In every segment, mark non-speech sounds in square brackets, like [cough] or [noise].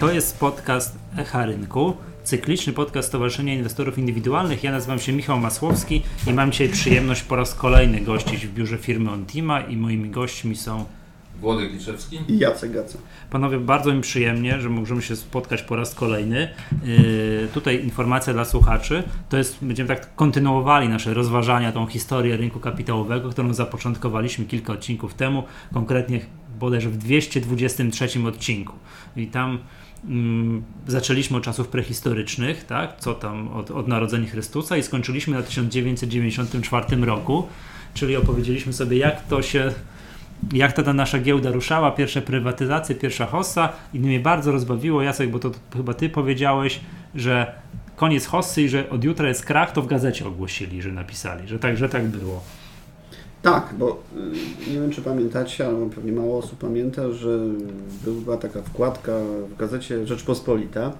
To jest podcast Echa Rynku, cykliczny podcast Stowarzyszenia Inwestorów Indywidualnych. Ja nazywam się Michał Masłowski i mam dzisiaj przyjemność po raz kolejny gościć w biurze firmy Ontima i moimi gośćmi są Włodek Liczewski i Jacek Gaca. Panowie, bardzo mi przyjemnie, że możemy się spotkać po raz kolejny. Yy, tutaj informacja dla słuchaczy. To jest, będziemy tak kontynuowali nasze rozważania, tą historię rynku kapitałowego, którą zapoczątkowaliśmy kilka odcinków temu, konkretnie bodajże w 223 odcinku. I tam zaczęliśmy od czasów prehistorycznych, tak? co tam od, od narodzenia Chrystusa i skończyliśmy na 1994 roku, czyli opowiedzieliśmy sobie, jak to się jak ta, ta nasza giełda ruszała, pierwsze prywatyzacje, pierwsza hossa i mnie bardzo rozbawiło, Jacek, bo to, to chyba ty powiedziałeś, że koniec hossy i że od jutra jest krach, to w gazecie ogłosili, że napisali, że tak, że tak było. Tak, bo y, nie wiem, czy pamiętacie, ale pewnie mało osób pamięta, że była taka wkładka w gazecie Rzeczpospolita,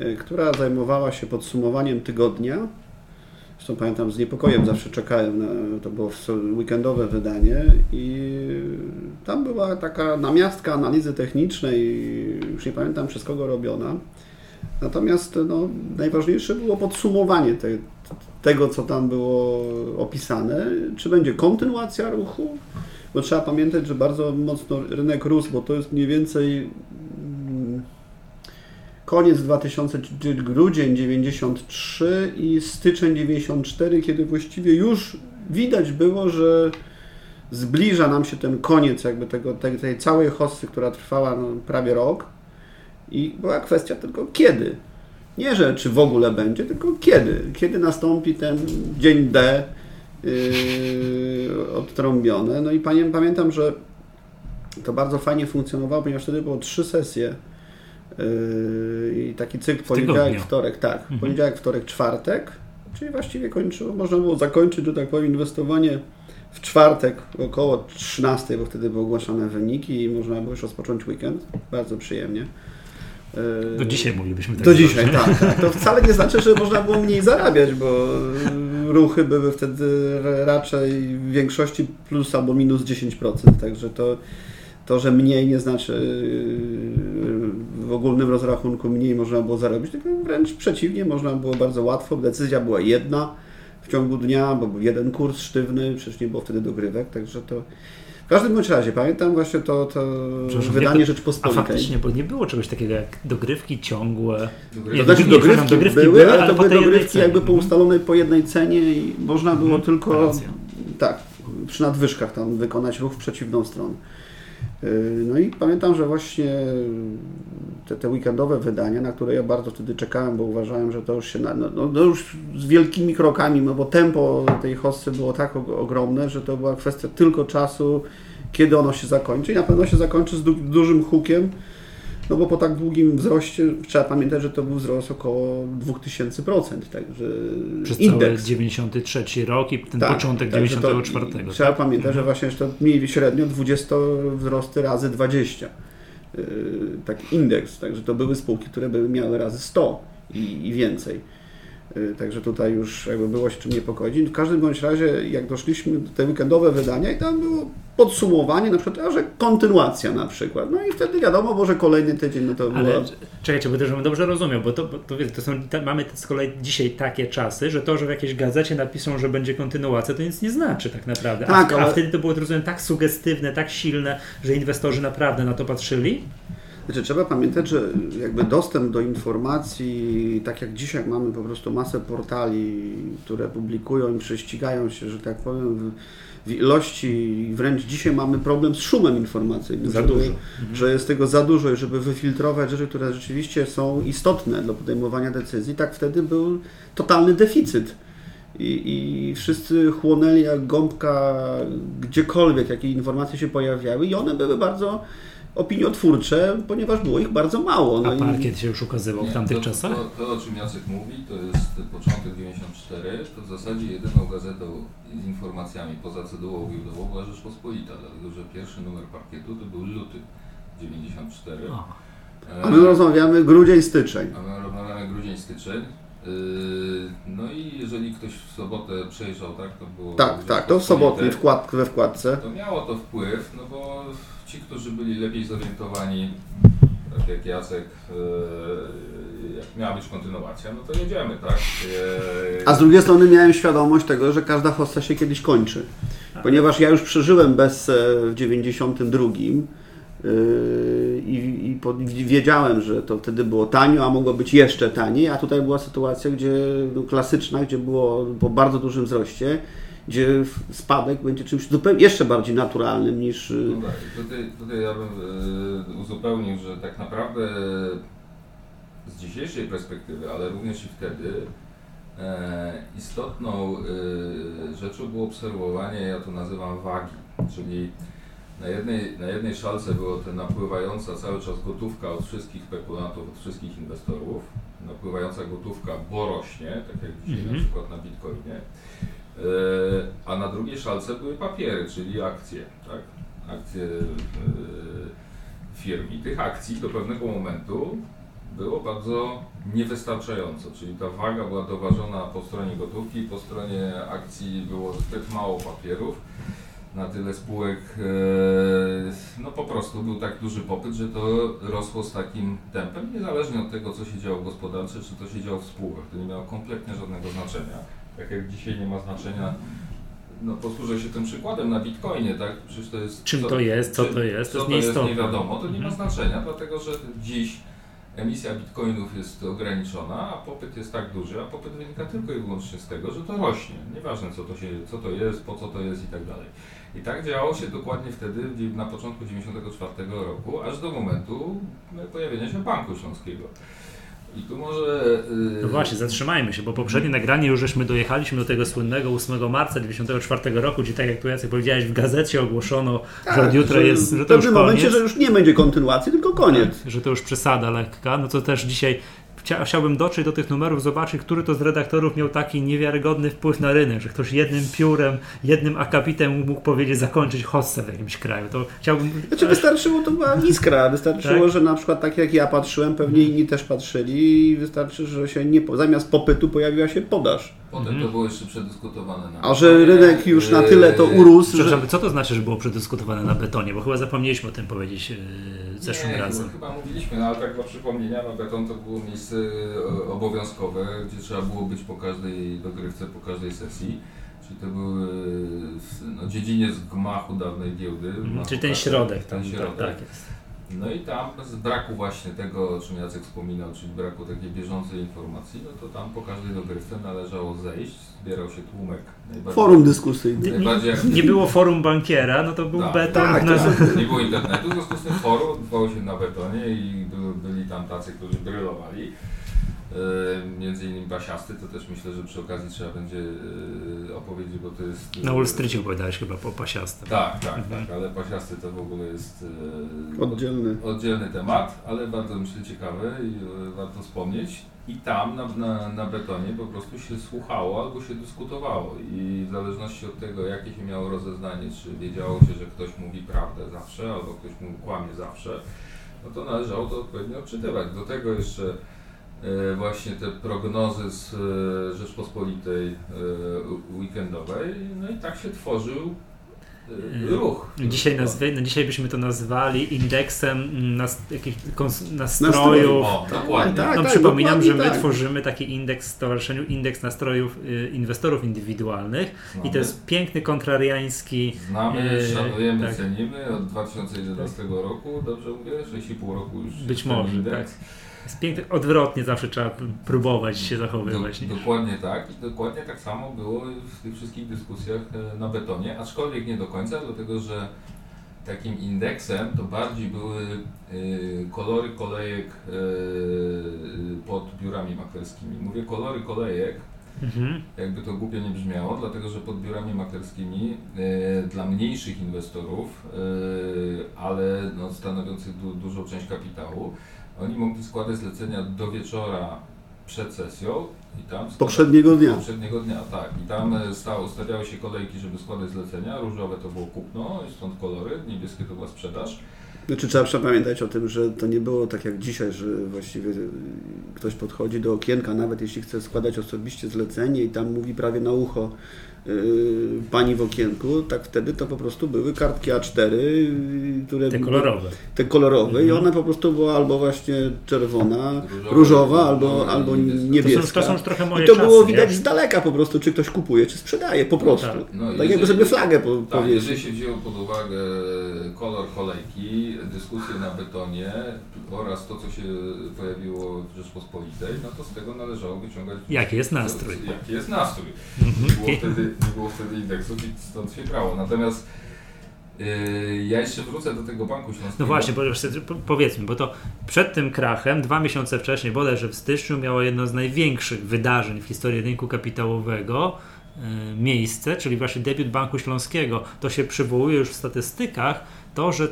y, która zajmowała się podsumowaniem tygodnia. Zresztą pamiętam, z niepokojem zawsze czekałem, na, to było weekendowe wydanie i tam była taka namiastka analizy technicznej, już nie pamiętam przez kogo robiona. Natomiast no, najważniejsze było podsumowanie tej, tego, co tam było opisane, czy będzie kontynuacja ruchu, bo trzeba pamiętać, że bardzo mocno rynek rósł, bo to jest mniej więcej mm, koniec 2000, grudzień 93 i styczeń 94, kiedy właściwie już widać było, że zbliża nam się ten koniec jakby tego, tej, tej całej hossy, która trwała no, prawie rok i była kwestia tylko kiedy. Nie, że czy w ogóle będzie, tylko kiedy. Kiedy nastąpi ten dzień D yy, [laughs] odtrąbione. No i panie, pamiętam, że to bardzo fajnie funkcjonowało, ponieważ wtedy było trzy sesje yy, i taki cykl poniedziałek, wtorek, tak, mhm. poniedziałek, wtorek, czwartek, czyli właściwie kończyło, można było zakończyć, że tak powiem, inwestowanie w czwartek około 13, bo wtedy były ogłaszane wyniki i można było już rozpocząć weekend. Bardzo przyjemnie. Do dzisiaj moglibyśmy tak Do dzisiaj, tak, tak. To wcale nie znaczy, że można było mniej zarabiać, bo ruchy były wtedy raczej w większości plus albo minus 10%. Także to, to że mniej nie znaczy w ogólnym rozrachunku mniej można było zarobić, tylko wręcz przeciwnie, można było bardzo łatwo. Decyzja była jedna w ciągu dnia, bo był jeden kurs sztywny, przecież nie było wtedy dogrywek, także to każdym bądź razie pamiętam właśnie to, to wydanie jak, Rzeczpospolitej. A faktycznie, bo nie było czegoś takiego jak dogrywki ciągłe. Dogrywki, nie, znaczy, dogrywki, dogrywki były, były, ale to były dogrywki jakby po ustalonej po jednej cenie i można było mhm, tylko racja. tak, przy nadwyżkach tam wykonać ruch w przeciwną stronę. Y, no i pamiętam, że właśnie te, te weekendowe wydania, na które ja bardzo wtedy czekałem, bo uważałem, że to już się, no, no, no już z wielkimi krokami, no bo tempo tej hossy było tak ogromne, że to była kwestia tylko czasu, kiedy ono się zakończy. I na pewno się zakończy z du dużym hukiem, no bo po tak długim wzroście trzeba pamiętać, że to był wzrost około 2000%, także Przez indeks. cały 93 rok i ten tak, początek tak, 94. To, trzeba tak? pamiętać, że mhm. właśnie to mniej średnio 20 wzrosty razy 20. Yy, taki indeks, także to były spółki, które były miały razy 100 i, i więcej. Y, także tutaj już jakby było się czym niepokoić. W każdym bądź razie, jak doszliśmy do te weekendowe wydania i tam było podsumowanie, na przykład, a że kontynuacja na przykład. No i wtedy wiadomo, może kolejny tydzień, no to Ale czekajcie, bo też żebym dobrze rozumiał, bo to, bo to, to są, mamy z kolei dzisiaj takie czasy, że to, że w jakiejś gazecie napiszą, że będzie kontynuacja, to nic nie znaczy tak naprawdę. Tak, a, ale... a wtedy to było, rozumiem, tak sugestywne, tak silne, że inwestorzy naprawdę na to patrzyli? Znaczy, trzeba pamiętać, że jakby dostęp do informacji, tak jak dzisiaj mamy po prostu masę portali, które publikują i prześcigają się, że tak powiem, w, w ilości, wręcz dzisiaj mamy problem z szumem informacyjnym. Za dużo. Mhm. Że jest tego za dużo i żeby wyfiltrować rzeczy, które rzeczywiście są istotne do podejmowania decyzji, tak wtedy był totalny deficyt. I, i wszyscy chłonęli jak gąbka gdziekolwiek, jakie informacje się pojawiały i one były bardzo opiniotwórcze, ponieważ było ich bardzo mało. No A parkiet się już ukazywał nie, w tamtych to, czasach? To, to, o czym Jacek mówi, to jest początek 94, to w zasadzie jedyną gazetą z informacjami poza cedułą giełdową była Rzeczpospolita, dlatego że pierwszy numer parkietu to był luty 94. A my rozmawiamy grudzień, styczeń. A my rozmawiamy grudzień, styczeń. Yy, no i jeżeli ktoś w sobotę przejrzał, tak, to było... Tak, tak, to w sobotę wkład, we wkładce. To miało to wpływ, no bo ci, którzy byli lepiej zorientowani Tak jak Jacek, e, jak miała być kontynuacja, no to jedziemy, tak? E, A z drugiej strony miałem świadomość tego, że każda hossa się kiedyś kończy. Ponieważ ja już przeżyłem Bessę w 92 yy, i, i po- wiedziałem, że to wtedy było tanio, a mogło być jeszcze taniej, a tutaj była sytuacja, gdzie no, klasyczna, gdzie było po bardzo dużym wzroście, gdzie spadek będzie czymś zupełnie jeszcze bardziej naturalnym niż... yy, No tak, tutaj, tutaj ja bym e, uzupełnił, że tak naprawdę z dzisiejszej perspektywy, ale również i wtedy, istotną rzeczą było obserwowanie, ja to nazywam wagi, czyli na jednej, na jednej szalce było to napływająca cały czas gotówka od wszystkich spekulantów, od wszystkich inwestorów, napływająca gotówka, bo rośnie, tak jak dzisiaj Mhm. na przykład na Bitcoinie, a na drugiej szalce były papiery, czyli akcje, tak? Akcje e, firm. Tych akcji do pewnego momentu było bardzo niewystarczająco, czyli ta waga była doważona po stronie gotówki, po stronie akcji było zbyt mało papierów. Na tyle spółek, e, no po prostu był tak duży popyt, że to rosło z takim tempem, niezależnie od tego, co się działo gospodarcze, czy to się działo w spółkach. To nie miało kompletnie żadnego znaczenia. Tak jak dzisiaj nie ma znaczenia, no posłużę się tym przykładem na Bitcoinie, tak? Przecież to jest... Czym to jest, co to jest, to co jest nie wiadomo, to nie ma Mhm. znaczenia, dlatego że dziś emisja bitcoinów jest ograniczona, a popyt jest tak duży, a popyt wynika tylko i wyłącznie z tego, że to rośnie. Nieważne co to, się, co to jest, po co to jest i tak dalej. I tak działo się dokładnie wtedy, na początku 1994 roku, aż do momentu pojawienia się Banku Śląskiego. I tu może... yy, No właśnie, zatrzymajmy się, bo poprzednie nagranie już żeśmy dojechaliśmy do tego słynnego 8 marca 1994 roku, gdzie tak jak tu Jacek powiedziałeś, w gazecie ogłoszono, że od jutra że jest, że w to już pewnym momencie, koniec. że już nie będzie kontynuacji, tylko koniec. Tak, że to już przesada lekka, no to też dzisiaj chcia, chciałbym dotrzeć do tych numerów, zobaczyć, który to z redaktorów miał taki niewiarygodny wpływ na rynek, że ktoś jednym piórem, jednym akapitem mógł powiedzieć zakończyć hossę w jakimś kraju. To chciałbym... Znaczy wystarczyło, to była iskra, wystarczyło, Tak. że na przykład tak jak ja patrzyłem, pewnie inni też patrzyli i wystarczy, że się nie, po- zamiast popytu pojawiła się podaż. Potem Mhm. to było jeszcze przedyskutowane na A że rynek już na tyle to Yy, urósł, że... Co to znaczy, że było przedyskutowane na betonie? Bo chyba zapomnieliśmy o tym powiedzieć yy, zeszłym nie, razem. Chyba, mówiliśmy, no ale tak dla przypomnienia, no beton to było miejsce e, obowiązkowe, gdzie trzeba było być po każdej dogrywce, po każdej sesji. Czyli to był e, no, dziedziniec gmachu dawnej giełdy. Mhm, gmachu Czyli ten środek tam, ten tak, środek. tak jest. No i tam z braku właśnie tego, o czym Jacek wspominał, czyli braku takiej bieżącej informacji, no to tam po każdej dogrywce należało zejść, zbierał się tłumek. najbardziej- Forum dyskusyjne. Najbardziej jak- Nie było forum bankiera, no to był Tak, beton. tak, na... to- Nie było internetu, w związku z tym forum odbywało się na betonie i były, byli tam tacy, którzy brylowali. E, Między innymi Basiasty, to też myślę, że przy okazji trzeba będzie e, opowiedzieć, bo to jest... Na Wall Streetie opowiadałeś chyba po pasiastym. Tak, tak, Mhm. tak, ale Pasiasty to w ogóle jest e, Oddzielny. oddzielny temat, ale bardzo myślę ciekawy i warto wspomnieć. I tam na, na, na betonie po prostu się słuchało albo się dyskutowało i w zależności od tego, jakie się miało rozeznanie, czy wiedziało się, że ktoś mówi prawdę zawsze, albo ktoś mu kłamie zawsze, no to należało to odpowiednio odczytywać. Do tego jeszcze właśnie te prognozy z e, Rzeczpospolitej e, weekendowej, no i tak się tworzył e, ruch. Dzisiaj, nazwy, no dzisiaj byśmy to nazwali indeksem nas, jakich, kons, Nastrojów. O, dokładnie. Tak, no tak, przypominam, że dokładnie my tak. tworzymy taki indeks w stowarzyszeniu, indeks nastrojów inwestorów indywidualnych i to Znamy. jest piękny kontrariański Znamy, Yy, szanujemy, tak. cenimy od 2011 roku, dobrze mówię? 6,5 roku już. Być może, indeks. Jest odwrotnie zawsze trzeba próbować się zachowywać. Do, nie? dokładnie tak i dokładnie tak samo było w tych wszystkich dyskusjach e, na betonie, aczkolwiek nie do końca, dlatego że takim indeksem to bardziej były e, kolory kolejek e, pod biurami maklerskimi. Mówię kolory kolejek, Mhm. jakby to głupio nie brzmiało, dlatego że pod biurami maklerskimi e, dla mniejszych inwestorów, e, ale no, stanowiących du, dużą część kapitału, oni mogli składać zlecenia do wieczora przed sesją i tam składa- Poprzedniego dnia. Poprzedniego dnia, tak. I tam e, stało, stawiały się kolejki, żeby składać zlecenia. Różowe to było kupno, stąd kolory, niebieskie to była sprzedaż. Znaczy trzeba pamiętać o tym, że to nie było tak jak dzisiaj, że właściwie ktoś podchodzi do okienka, nawet jeśli chce składać osobiście zlecenie i tam mówi prawie na ucho pani w okienku, tak wtedy to po prostu były kartki A4, yy, które Te kolorowe. te kolorowe i Mhm. ona po prostu była albo właśnie czerwona, Różowa, różowa, albo, różowa, albo niebieska. To są- to są już trochę moje I to czasy, było nie? widać z daleka po prostu, czy ktoś kupuje, czy sprzedaje po prostu. tak. No, tak jeżeli- jakby sobie flagę po, Tak, jeżeli się wzięło pod uwagę kolor kolejki, dyskusje na betonie oraz to, co się pojawiło w Rzeczpospolitej, no to z tego należało wyciągać... Jaki jest nastrój. Jaki jest nastrój. Mhm. Nie było wtedy, nie było wtedy indeksów i stąd się brało. Natomiast yy, ja jeszcze wrócę do tego Banku Śląskiego. No właśnie, bo powiedzmy, bo to przed tym krachem, dwa miesiące wcześniej, bodajże w styczniu, miało jedno z największych wydarzeń w historii rynku kapitałowego e, miejsce, czyli właśnie debiut Banku Śląskiego. To się przywołuje już w statystykach, to, że e,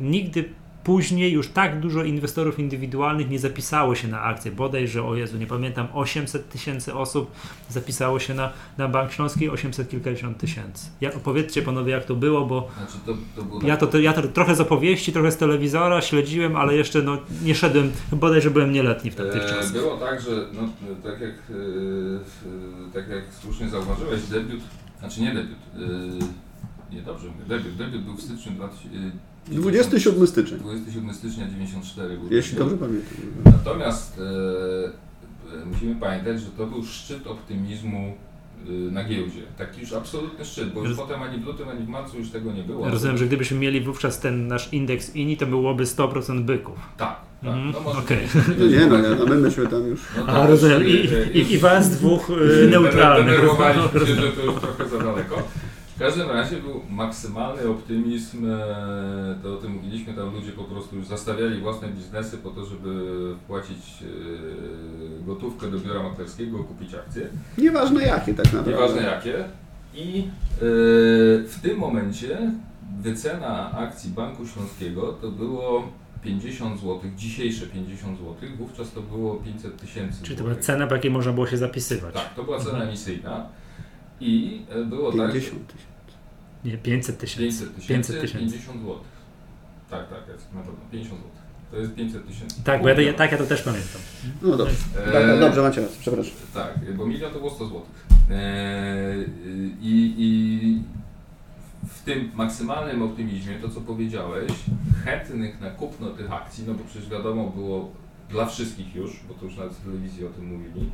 nigdy później już tak dużo inwestorów indywidualnych nie zapisało się na akcję. Bodajże, o Jezu, nie pamiętam, 800 tysięcy osób zapisało się na, na Bank Śląski, 800 kilkadziesiąt tysięcy. Ja, opowiedzcie panowie, jak to było, bo Znaczy to, to było ja tak- to, to, ja to trochę z opowieści, trochę z telewizora śledziłem, ale jeszcze no, nie szedłem, bodajże byłem nieletni w tamtych E, czasach. Było tak, że no, tak, jak, e, tak jak słusznie zauważyłeś, debiut, znaczy nie debiut, e, nie dobrze mówię, debiut, debiut był w styczniu 2000, e, 27 stycznia, 27 stycznia 94 był jeśli dobrze pamiętam. Natomiast e, e, musimy pamiętać, że to był szczyt optymizmu e, na giełdzie. Taki już absolutny szczyt, bo już Roz- potem ani w lutym, ani w marcu już tego nie było. Rozumiem, że gdybyśmy mieli wówczas ten nasz indeks INI, to byłoby 100% byków. Tak, tak. Mhm, No może okej. No nie, no, no my myśmy tam już... No A rozumiem, e, i, i, i was dwóch [laughs] neutralnych. Denerwowaliśmy się, że to już trochę za daleko. W każdym razie był maksymalny optymizm, e, to o tym mówiliśmy, tam ludzie po prostu już zastawiali własne biznesy po to, żeby wpłacić e, gotówkę do biura maklerskiego, kupić akcje, Nieważne jakie tak naprawdę. nieważne jakie. I e, w tym momencie wycena akcji Banku Śląskiego to było 50 zł, dzisiejsze 50 zł, wówczas to było 500 tysięcy Czyli to była cena, po jakiej można było się zapisywać. Tak, to była cena Mhm. emisyjna i e, było tak, że 50 tysięcy. Nie, 500 tysięcy. 500 tysięcy, 500 tysięcy. 50 zł. Tak, tak, jest, na pewno, 50 zł. To jest 500 tysięcy. Tak, bo ja, ja, tak, ja to też pamiętam. No dobrze, E, tak, tak, dobrze macie rację, przepraszam. Tak, bo milion to było 100 zł. I, I w tym maksymalnym optymizmie, to co powiedziałeś, chętnych na kupno tych akcji, no bo przecież wiadomo było dla wszystkich już, bo to już nawet w telewizji o tym mówili, e,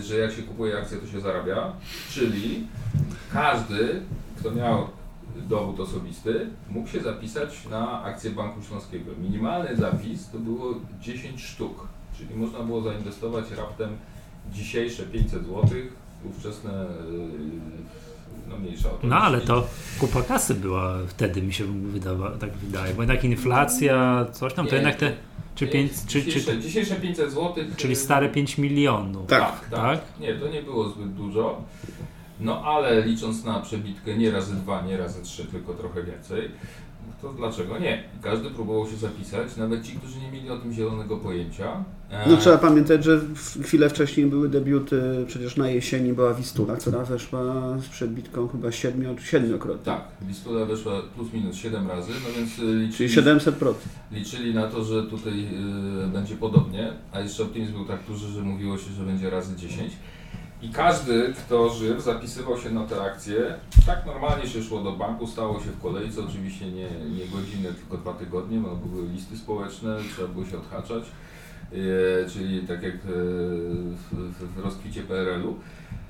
że jak się kupuje akcję, to się zarabia, czyli każdy, kto miał dowód osobisty, mógł się zapisać na akcję Banku Śląskiego. Minimalny zapis to było 10 sztuk, czyli można było zainwestować raptem dzisiejsze 500 zł, ówczesne yy, no mniejsza o to. No ale 10. to kupa kasy była wtedy, mi się wydawa, tak wydaje. Bo jednak inflacja, coś tam, to Nie, jednak te. Czy nie, pięć, czy, dzisiejsze, czy, dzisiejsze 500 zł. czyli stare 5 milionów. Tak. Tak, tak, tak? Nie, to nie było zbyt dużo. No ale licząc na przebitkę nie razy dwa, nie razy trzy, tylko trochę więcej, to dlaczego nie? Każdy próbował się zapisać, nawet ci, którzy nie mieli o tym zielonego pojęcia. E, No trzeba pamiętać, że w- chwilę wcześniej były debiuty, przecież na jesieni była Wistula, która weszła z przebitką chyba siedmiu, siedmiokrotnie. Tak, Wistula weszła plus minus 7 razy, no więc y, liczyli, Czyli 700%. liczyli na to, że tutaj y, będzie podobnie, a jeszcze optymizm był tak duży, że mówiło się, że będzie razy 10. I każdy, kto żył, zapisywał się na te akcje. Tak normalnie się szło do banku, stało się w kolejce, oczywiście nie, nie godziny, tylko dwa tygodnie, bo były listy społeczne, trzeba było się odhaczać, e, czyli tak jak e, w rozkwicie PRL-u.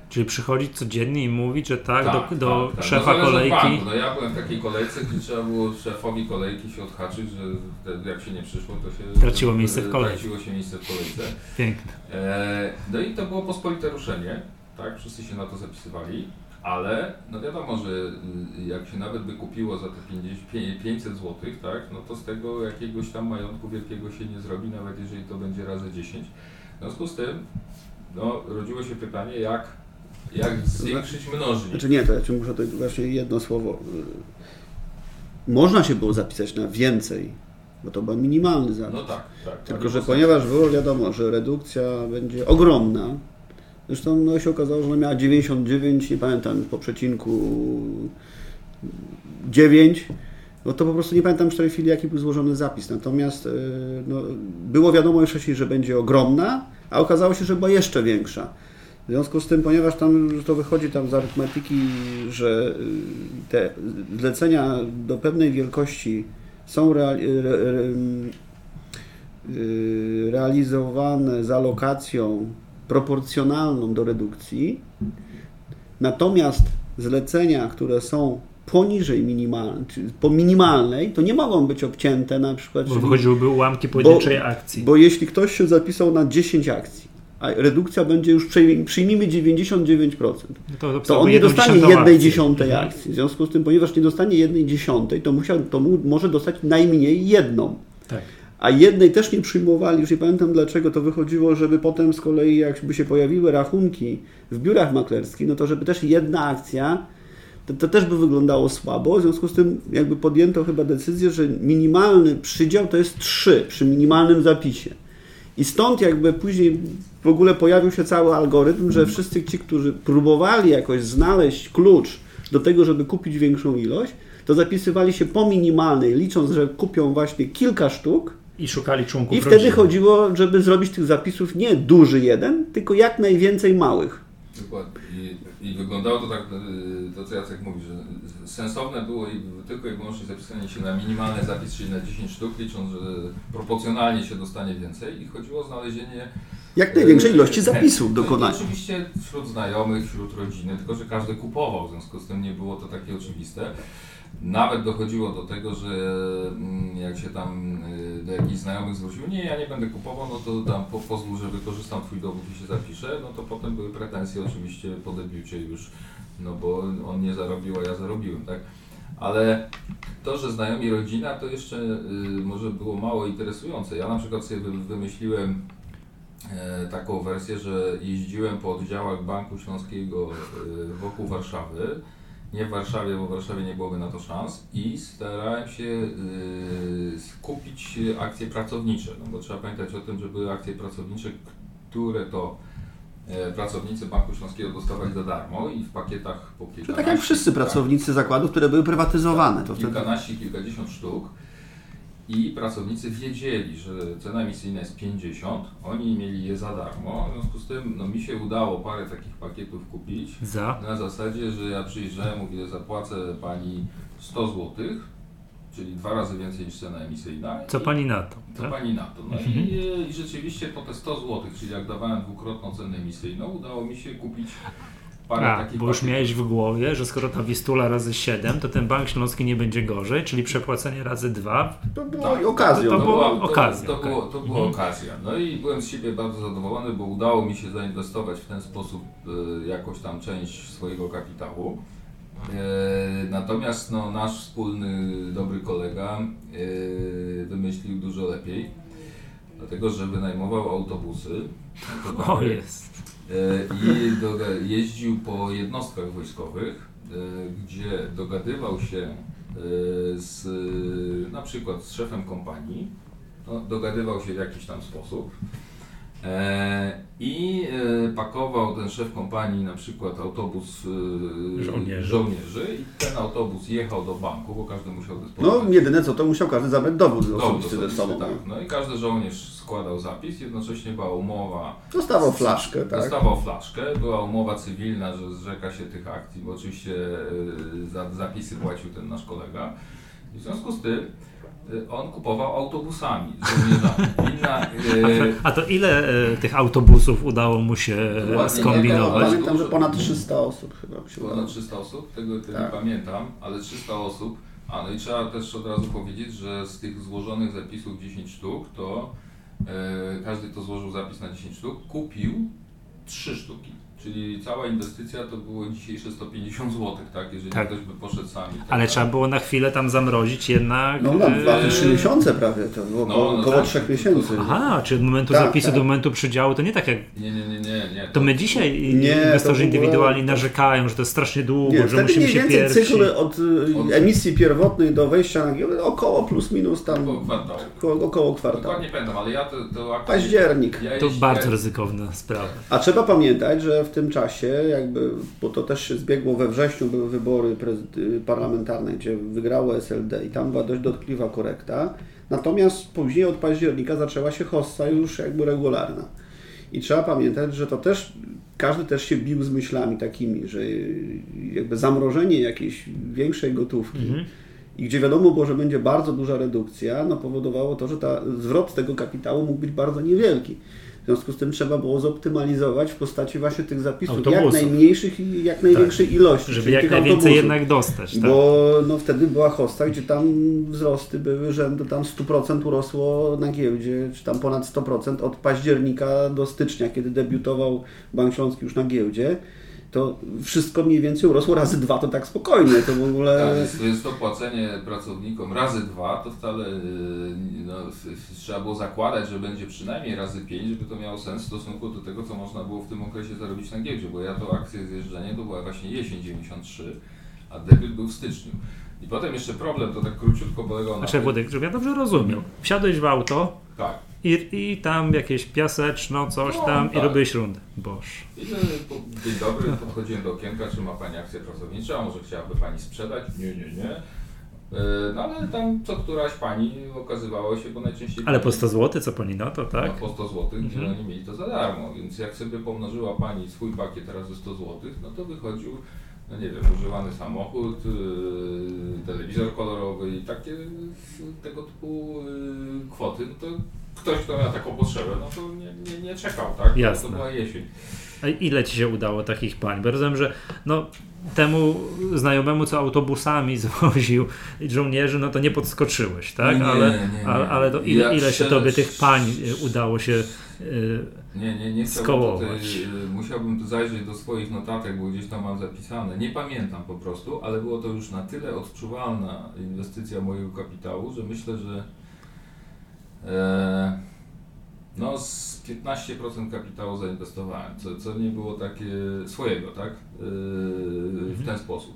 Czyli przychodzić codziennie i mówić, że tak, Tak, do, do tak, tak. szefa no, kolejki. Banku. No ja byłem w takiej kolejce, gdzie trzeba było szefowi kolejki się odhaczyć, że jak się nie przyszło, to się Traciło miejsce w kolejce. Traciło się miejsce w kolejce. Piękne. E, no i to było pospolite ruszenie, tak? Wszyscy się na to zapisywali, ale no wiadomo, że y, jak się nawet by kupiło za te 50, pie- 500 zł, tak? No to z tego jakiegoś tam majątku wielkiego się nie zrobi, nawet jeżeli to będzie razy 10. W związku z tym, no, rodziło się pytanie, jak, jak zwiększyć mnożnik. Znaczy nie, to ja muszę tutaj właśnie jedno słowo. Można się było zapisać na więcej, bo to był minimalny zapis. No tak, tak. Tylko, tak, że ponieważ było wiadomo, że redukcja będzie ogromna, zresztą no, się okazało, że ona miała 99, nie pamiętam, po przecinku 9, no to po prostu nie pamiętam w tej chwili, jaki był złożony zapis. Natomiast yy, no, było wiadomo już wcześniej, że będzie ogromna, a okazało się, że była jeszcze większa. W związku z tym, ponieważ tam to wychodzi tam z arytmetyki, że y, te zlecenia do pewnej wielkości są real, re, re, y, realizowane z alokacją proporcjonalną do redukcji, natomiast zlecenia, które są poniżej minimalnej, po minimalnej, to nie mogą być obcięte na przykład. Bo czyli- wychodziłyby ułamki pojedynczej akcji. bo jeśli ktoś się zapisał na 10 akcji, a redukcja będzie już, przyjmij- przyjmijmy 99%, No to on obsługuje nie dostanie jednej dziesiątej Mhm. akcji. W związku z tym, ponieważ nie dostanie jednej dziesiątej, to, musiał, to może dostać najmniej jedną. Tak. A jednej też nie przyjmowali, już nie pamiętam dlaczego to wychodziło, żeby potem z kolei jakby się pojawiły rachunki w biurach maklerskich, no to żeby też jedna akcja, to, to też by wyglądało słabo. W związku z tym jakby podjęto chyba decyzję, że minimalny przydział to jest 3 przy minimalnym zapisie. I stąd jakby później w ogóle pojawił się cały algorytm, że wszyscy ci, którzy próbowali jakoś znaleźć klucz do tego, żeby kupić większą ilość, to zapisywali się po minimalnej, licząc, że kupią właśnie kilka sztuk. I szukali członków I wtedy rodziny. chodziło, żeby zrobić tych zapisów nie duży jeden, tylko jak najwięcej małych. Dokładnie. I, I wyglądało to tak, y, to co Jacek mówi, że sensowne było i tylko i wyłącznie zapisanie się na minimalny zapis, czyli na 10 sztuk, licząc, że proporcjonalnie się dostanie więcej i chodziło o znalezienie Jak największej y, ilości zapisów no dokonania. Oczywiście wśród znajomych, wśród rodziny, tylko że każdy kupował, w związku z tym nie było to takie oczywiste. Nawet dochodziło do tego, że mm, jak się tam y, do jakichś znajomych zwrócił, nie, ja nie będę kupował, no to tam po, pozwól, że wykorzystam Twój dowód i się zapiszę, no to potem były pretensje oczywiście po debiucie już, no bo on nie zarobił, a ja zarobiłem, tak? Ale to, że znajomi rodzina, to jeszcze y, może było mało interesujące. Ja na przykład sobie wy- wymyśliłem e, taką wersję, że jeździłem po oddziałach Banku Śląskiego e, wokół Warszawy. Nie w Warszawie, bo w Warszawie nie byłoby na to szans i starałem się e, skupić akcje pracownicze, no bo trzeba pamiętać o tym, że były akcje pracownicze, które to e, pracownicy Banku Śląskiego dostawali za darmo i w pakietach po kilkanaście. tak jak wszyscy tak, pracownicy zakładów, które były prywatyzowane. To wtedy... kilkanaście, kilkadziesiąt sztuk i pracownicy wiedzieli, że cena emisyjna jest 50, oni mieli je za darmo, w związku z tym no, mi się udało parę takich pakietów kupić Za. na zasadzie, że ja przyjrzałem, mówię, zapłacę pani 100 zł, czyli dwa razy więcej niż cena emisyjna. Co i- pani na to? co tak? pani na to? No i, i rzeczywiście po te 100 zł, czyli jak dawałem dwukrotną cenę emisyjną, udało mi się kupić parę A, takich bo już miałeś w głowie, że skoro ta Wistula razy 7, to ten Bank Śląski nie będzie gorzej, czyli przepłacenie razy 2. To było Tak, okazją. to no. było- była, okazja, To, to, było, to była Mhm. okazja. No i byłem z siebie bardzo zadowolony, bo udało mi się zainwestować w ten sposób e, jakoś tam część swojego kapitału. E, natomiast no, nasz wspólny dobry kolega e, wymyślił dużo lepiej, dlatego że wynajmował autobusy. [laughs] O jest. E, i jeździł po jednostkach wojskowych, e, gdzie dogadywał się e, z, na przykład z szefem kompanii, no, dogadywał się w jakiś tam sposób i e, pakował ten szef kompanii na przykład autobus e, Żołnierzy. żołnierzy i ten autobus jechał do banku, bo każdy musiał dysponować No jedyne co, to musiał każdy zabrać dowód dowód osobisty ze sobą. tak. No i każdy żołnierz składał zapis, jednocześnie była umowa Dostawał flaszkę, tak. Dostawał flaszkę, była umowa cywilna, że zrzeka się tych akcji, bo oczywiście za zapisy płacił ten nasz kolega. I w związku z tym on kupował autobusami. Inna, y, A to ile e, tych autobusów udało mu się Dokładnie, skombinować? Pamiętam, że ponad 300 osób chyba się udało. ponad 300 osób, tego, Tak. nie pamiętam, ale 300 osób. A no i trzeba też od razu powiedzieć, że z tych złożonych zapisów 10 sztuk, to każdy, kto złożył zapis na 10 sztuk, kupił 3 sztuki. Czyli cała inwestycja to było dzisiejsze 150 zł, tak? Jeżeli Tak. ktoś by poszedł sam. i tak Ale dalej. trzeba było na chwilę tam zamrozić jednak. No na e, dwa, trzy miesiące prawie, to było No, około, no około tak. trzech miesięcy. Aha, czy od momentu Tak, zapisu tak. do momentu przydziału to nie tak jak. Nie, nie, nie, nie. nie. To my dzisiaj Nie, to inwestorzy ogóle- indywidualni narzekają, że to jest strasznie długo, Nie, że wtedy musimy się więcej pierwsi. cykl od y, Od- emisji pierwotnej do wejścia na giełdę około plus minus tam Około kwartału. około, około kwartału. Dokładnie pamiętam, ale ja to, to akurat... Październik. Ja To bardzo ryzykowna sprawa. A trzeba pamiętać, że w tym czasie, jakby, bo to też się zbiegło we wrześniu, były wybory parlamentarne, gdzie wygrało SLD i tam była dość dotkliwa korekta. Natomiast później od października zaczęła się hossa już jakby regularna. I trzeba pamiętać, że to też każdy też się bił z myślami takimi, że jakby zamrożenie jakiejś większej gotówki mhm. i gdzie wiadomo było, że będzie bardzo duża redukcja, no powodowało to, że ta zwrot tego kapitału mógł być bardzo niewielki. W związku z tym trzeba było zoptymalizować w postaci właśnie tych zapisów Autobusów. jak najmniejszych i jak największej tak, ilości. Żeby jak najwięcej autobusów. jednak dostać. Tak? Bo no, wtedy była hosta, gdzie tam wzrosty były rzędu tam 100% urosło na giełdzie, czy tam ponad 100% od października do stycznia, kiedy debiutował Bank Śląski już na giełdzie to wszystko mniej więcej urosło razy dwa, to tak spokojnie, to w ogóle... Tak, jest, jest to płacenie pracownikom razy dwa, to wcale y, no, trzeba było zakładać, że będzie przynajmniej razy pięć, żeby to miało sens w stosunku do tego, co można było w tym okresie zarobić na giełdzie, bo ja to akcję zjeżdżenie to była właśnie jesień 93, a debiut był w styczniu. I potem jeszcze problem, to tak króciutko polegał na... Znaczy, Włodek, żebym ja dobrze rozumiał. Wsiadłeś w auto, tak. I, I tam jakieś piaseczno, coś no, tam tak. i robiłeś rundę. Boż. I dzień dobry, podchodziłem do okienka, czy ma Pani akcję pracowniczą, może chciałaby Pani sprzedać? Nie, nie, nie. E, no ale tam co któraś pani okazywało się, bo najczęściej... Ale po 100 zł, co pani na to, tak? No po 100 zł, mhm. oni mieli to za darmo, więc jak sobie pomnożyła pani swój pakiet teraz ze 100 zł, no to wychodził, no nie wiem, używany samochód, yy, telewizor kolorowy i takie tego typu yy, kwoty, no to ktoś, kto miał taką potrzebę, no to nie, nie, nie czekał, tak? Jasne. To była jesień. A ile ci się udało takich pań? Bo rozumiem, że no, temu znajomemu, co autobusami [laughs] zwoził żołnierzy, no to nie podskoczyłeś, tak? Nie, ale, nie, ale, ale to ile, ja ile się tobie tych pań y, udało się yy, nie, nie, nie skołować? Tutaj, y, musiałbym tu zajrzeć do swoich notatek, bo gdzieś tam mam zapisane. Nie pamiętam po prostu, ale było to już na tyle odczuwalna inwestycja mojego kapitału, że myślę, że E, no z 15% kapitału zainwestowałem, co, co nie było takie swojego, tak? E, w ten sposób.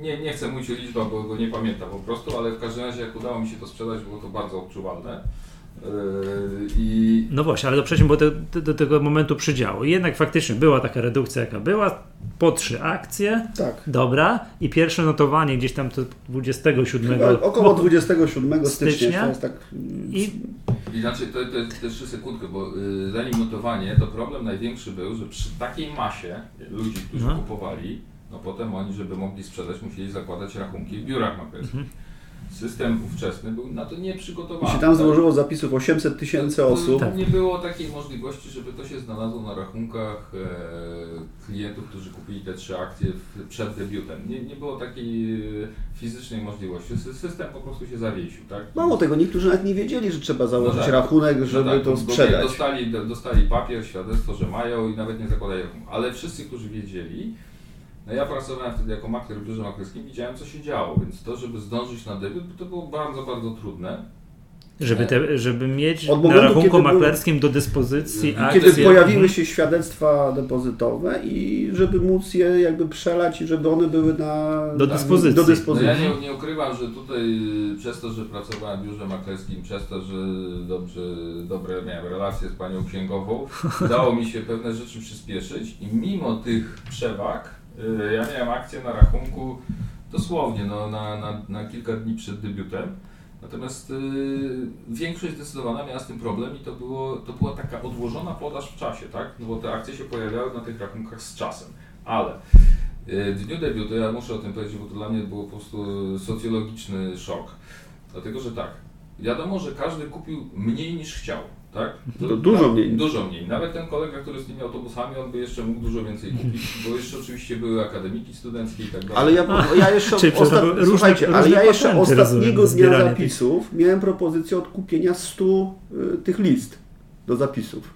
Nie, nie chcę mówić o liczbach, bo, bo nie pamiętam po prostu, ale w każdym razie jak udało mi się to sprzedać, było to bardzo odczuwalne. Yy, I... No właśnie, ale to przejdźmy, do, do, do, tego momentu przydziału. Jednak faktycznie była taka redukcja, jaka była, po trzy akcje. Tak. Dobra. I pierwsze notowanie gdzieś tam to 27. Chyba około [laughs] 27 stycznia. stycznia. Tak... I... Inaczej, to, to jest też 3 sekundkę, bo y, zanim notowanie, to problem największy był, że przy takiej masie ludzi, którzy no. kupowali, no potem oni, żeby mogli sprzedać, musieli zakładać rachunki w biurach maklerskich. Mhm system ówczesny był na to nieprzygotowany. I się tam złożyło zapisów 800 tysięcy osób. Nie było takiej możliwości, żeby to się znalazło na rachunkach e, klientów, którzy kupili te trzy akcje przed debiutem. Nie, nie było takiej e, fizycznej możliwości. System po prostu się zawiesił. Tak? Mało tego, niektórzy nawet nie wiedzieli, że trzeba założyć no tak, rachunek, no żeby no tak, to sprzedać. Dostali, dostali papier, świadectwo, że mają i nawet nie rachunku. Ale wszyscy, którzy wiedzieli, no ja pracowałem wtedy jako makler w biurze maklerskim, widziałem co się działo, więc to, żeby zdążyć na debiut, to było bardzo, bardzo trudne. Żeby, te, żeby mieć Od na rachunku maklerskim do dyspozycji akcje. Kiedy pojawiły się świadectwa depozytowe i żeby móc je jakby przelać i żeby one były na, do dyspozycji. Do dyspozycji. No ja nie, nie, ukrywam, że tutaj przez to, że pracowałem w biurze maklerskim, przez to, że dobrze, dobre miałem relacje z panią księgową, [laughs] udało mi się pewne rzeczy przyspieszyć i mimo tych przewag Y, ja miałem akcję na rachunku dosłownie no, na, na, na kilka dni przed debiutem. Natomiast yy, większość zdecydowana miała z tym problem i to, było, to była taka odłożona podaż w czasie, tak? No bo te akcje się pojawiały na tych rachunkach z czasem. Ale yy, w dniu debiutu, ja muszę o tym powiedzieć, bo to dla mnie było po prostu socjologiczny szok. Dlatego, że tak, wiadomo, że każdy kupił mniej niż chciał tak? To dużo mniej. Dużo mniej. Nawet ten kolega, który z tymi autobusami, on by jeszcze mógł dużo więcej kupić, bo jeszcze oczywiście były akademiki studenckie i tak dalej. Ale ja, ja jeszcze, ostat... Słuchajcie, różne ale ja jeszcze ostatniego dnia zapisów tych... miałem propozycję odkupienia 100 y, tych list do zapisów.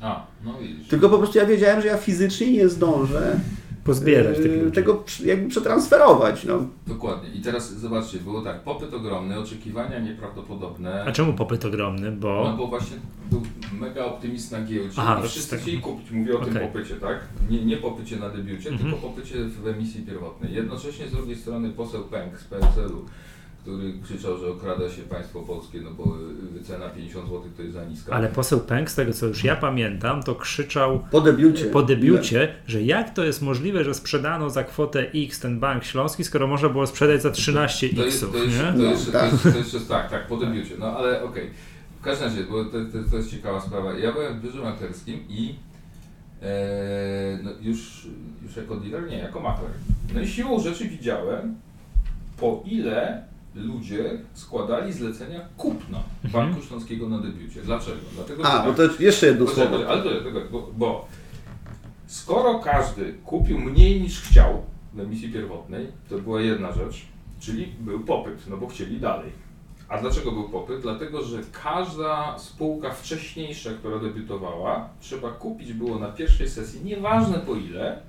A, no widzisz. Tylko po prostu ja wiedziałem, że ja fizycznie nie zdążę pozbierać tych ludzi. tego jakby przetransferować. No. Dokładnie. I teraz zobaczcie, było tak, popyt ogromny, oczekiwania nieprawdopodobne. A czemu popyt ogromny? Bo... No bo właśnie był mega optymist na giełdzie Aha, i wszyscy tak... chcieli kupić. Mówię o okay. tym popycie, tak? Nie, nie popycie na debiucie, -hmm. tylko popycie w emisji pierwotnej. Jednocześnie z drugiej strony poseł Pęk z PSL-u który krzyczał, że okrada się państwo polskie, no bo cena 50 zł to jest za niska. Ale poseł Pęk, z tego co już ja pamiętam, to krzyczał po debiucie, po debiucie że jak to jest możliwe, że sprzedano za kwotę X ten Bank Śląski, skoro można było sprzedać za 13 X. To jest, to jest, to jest, [laughs] to jest, tak, tak, po debiucie, no ale okej. Okay. W każdym razie, bo to, to, to jest ciekawa sprawa. Ja byłem w biurze maklerskim i e, no już, już jako dealer, nie, jako makler. No i siłą rzeczy widziałem, po ile ludzie składali zlecenia kupna Mhm. Banku Śląskiego na debiucie. Dlaczego? Dlatego, A, bo to jeszcze jedno słowo. ale bo, bo skoro każdy kupił mniej niż chciał w emisji pierwotnej, to była jedna rzecz, czyli był popyt, no bo chcieli dalej. A dlaczego był popyt? Dlatego, że każda spółka wcześniejsza, która debiutowała, trzeba kupić było na pierwszej sesji, nieważne po ile,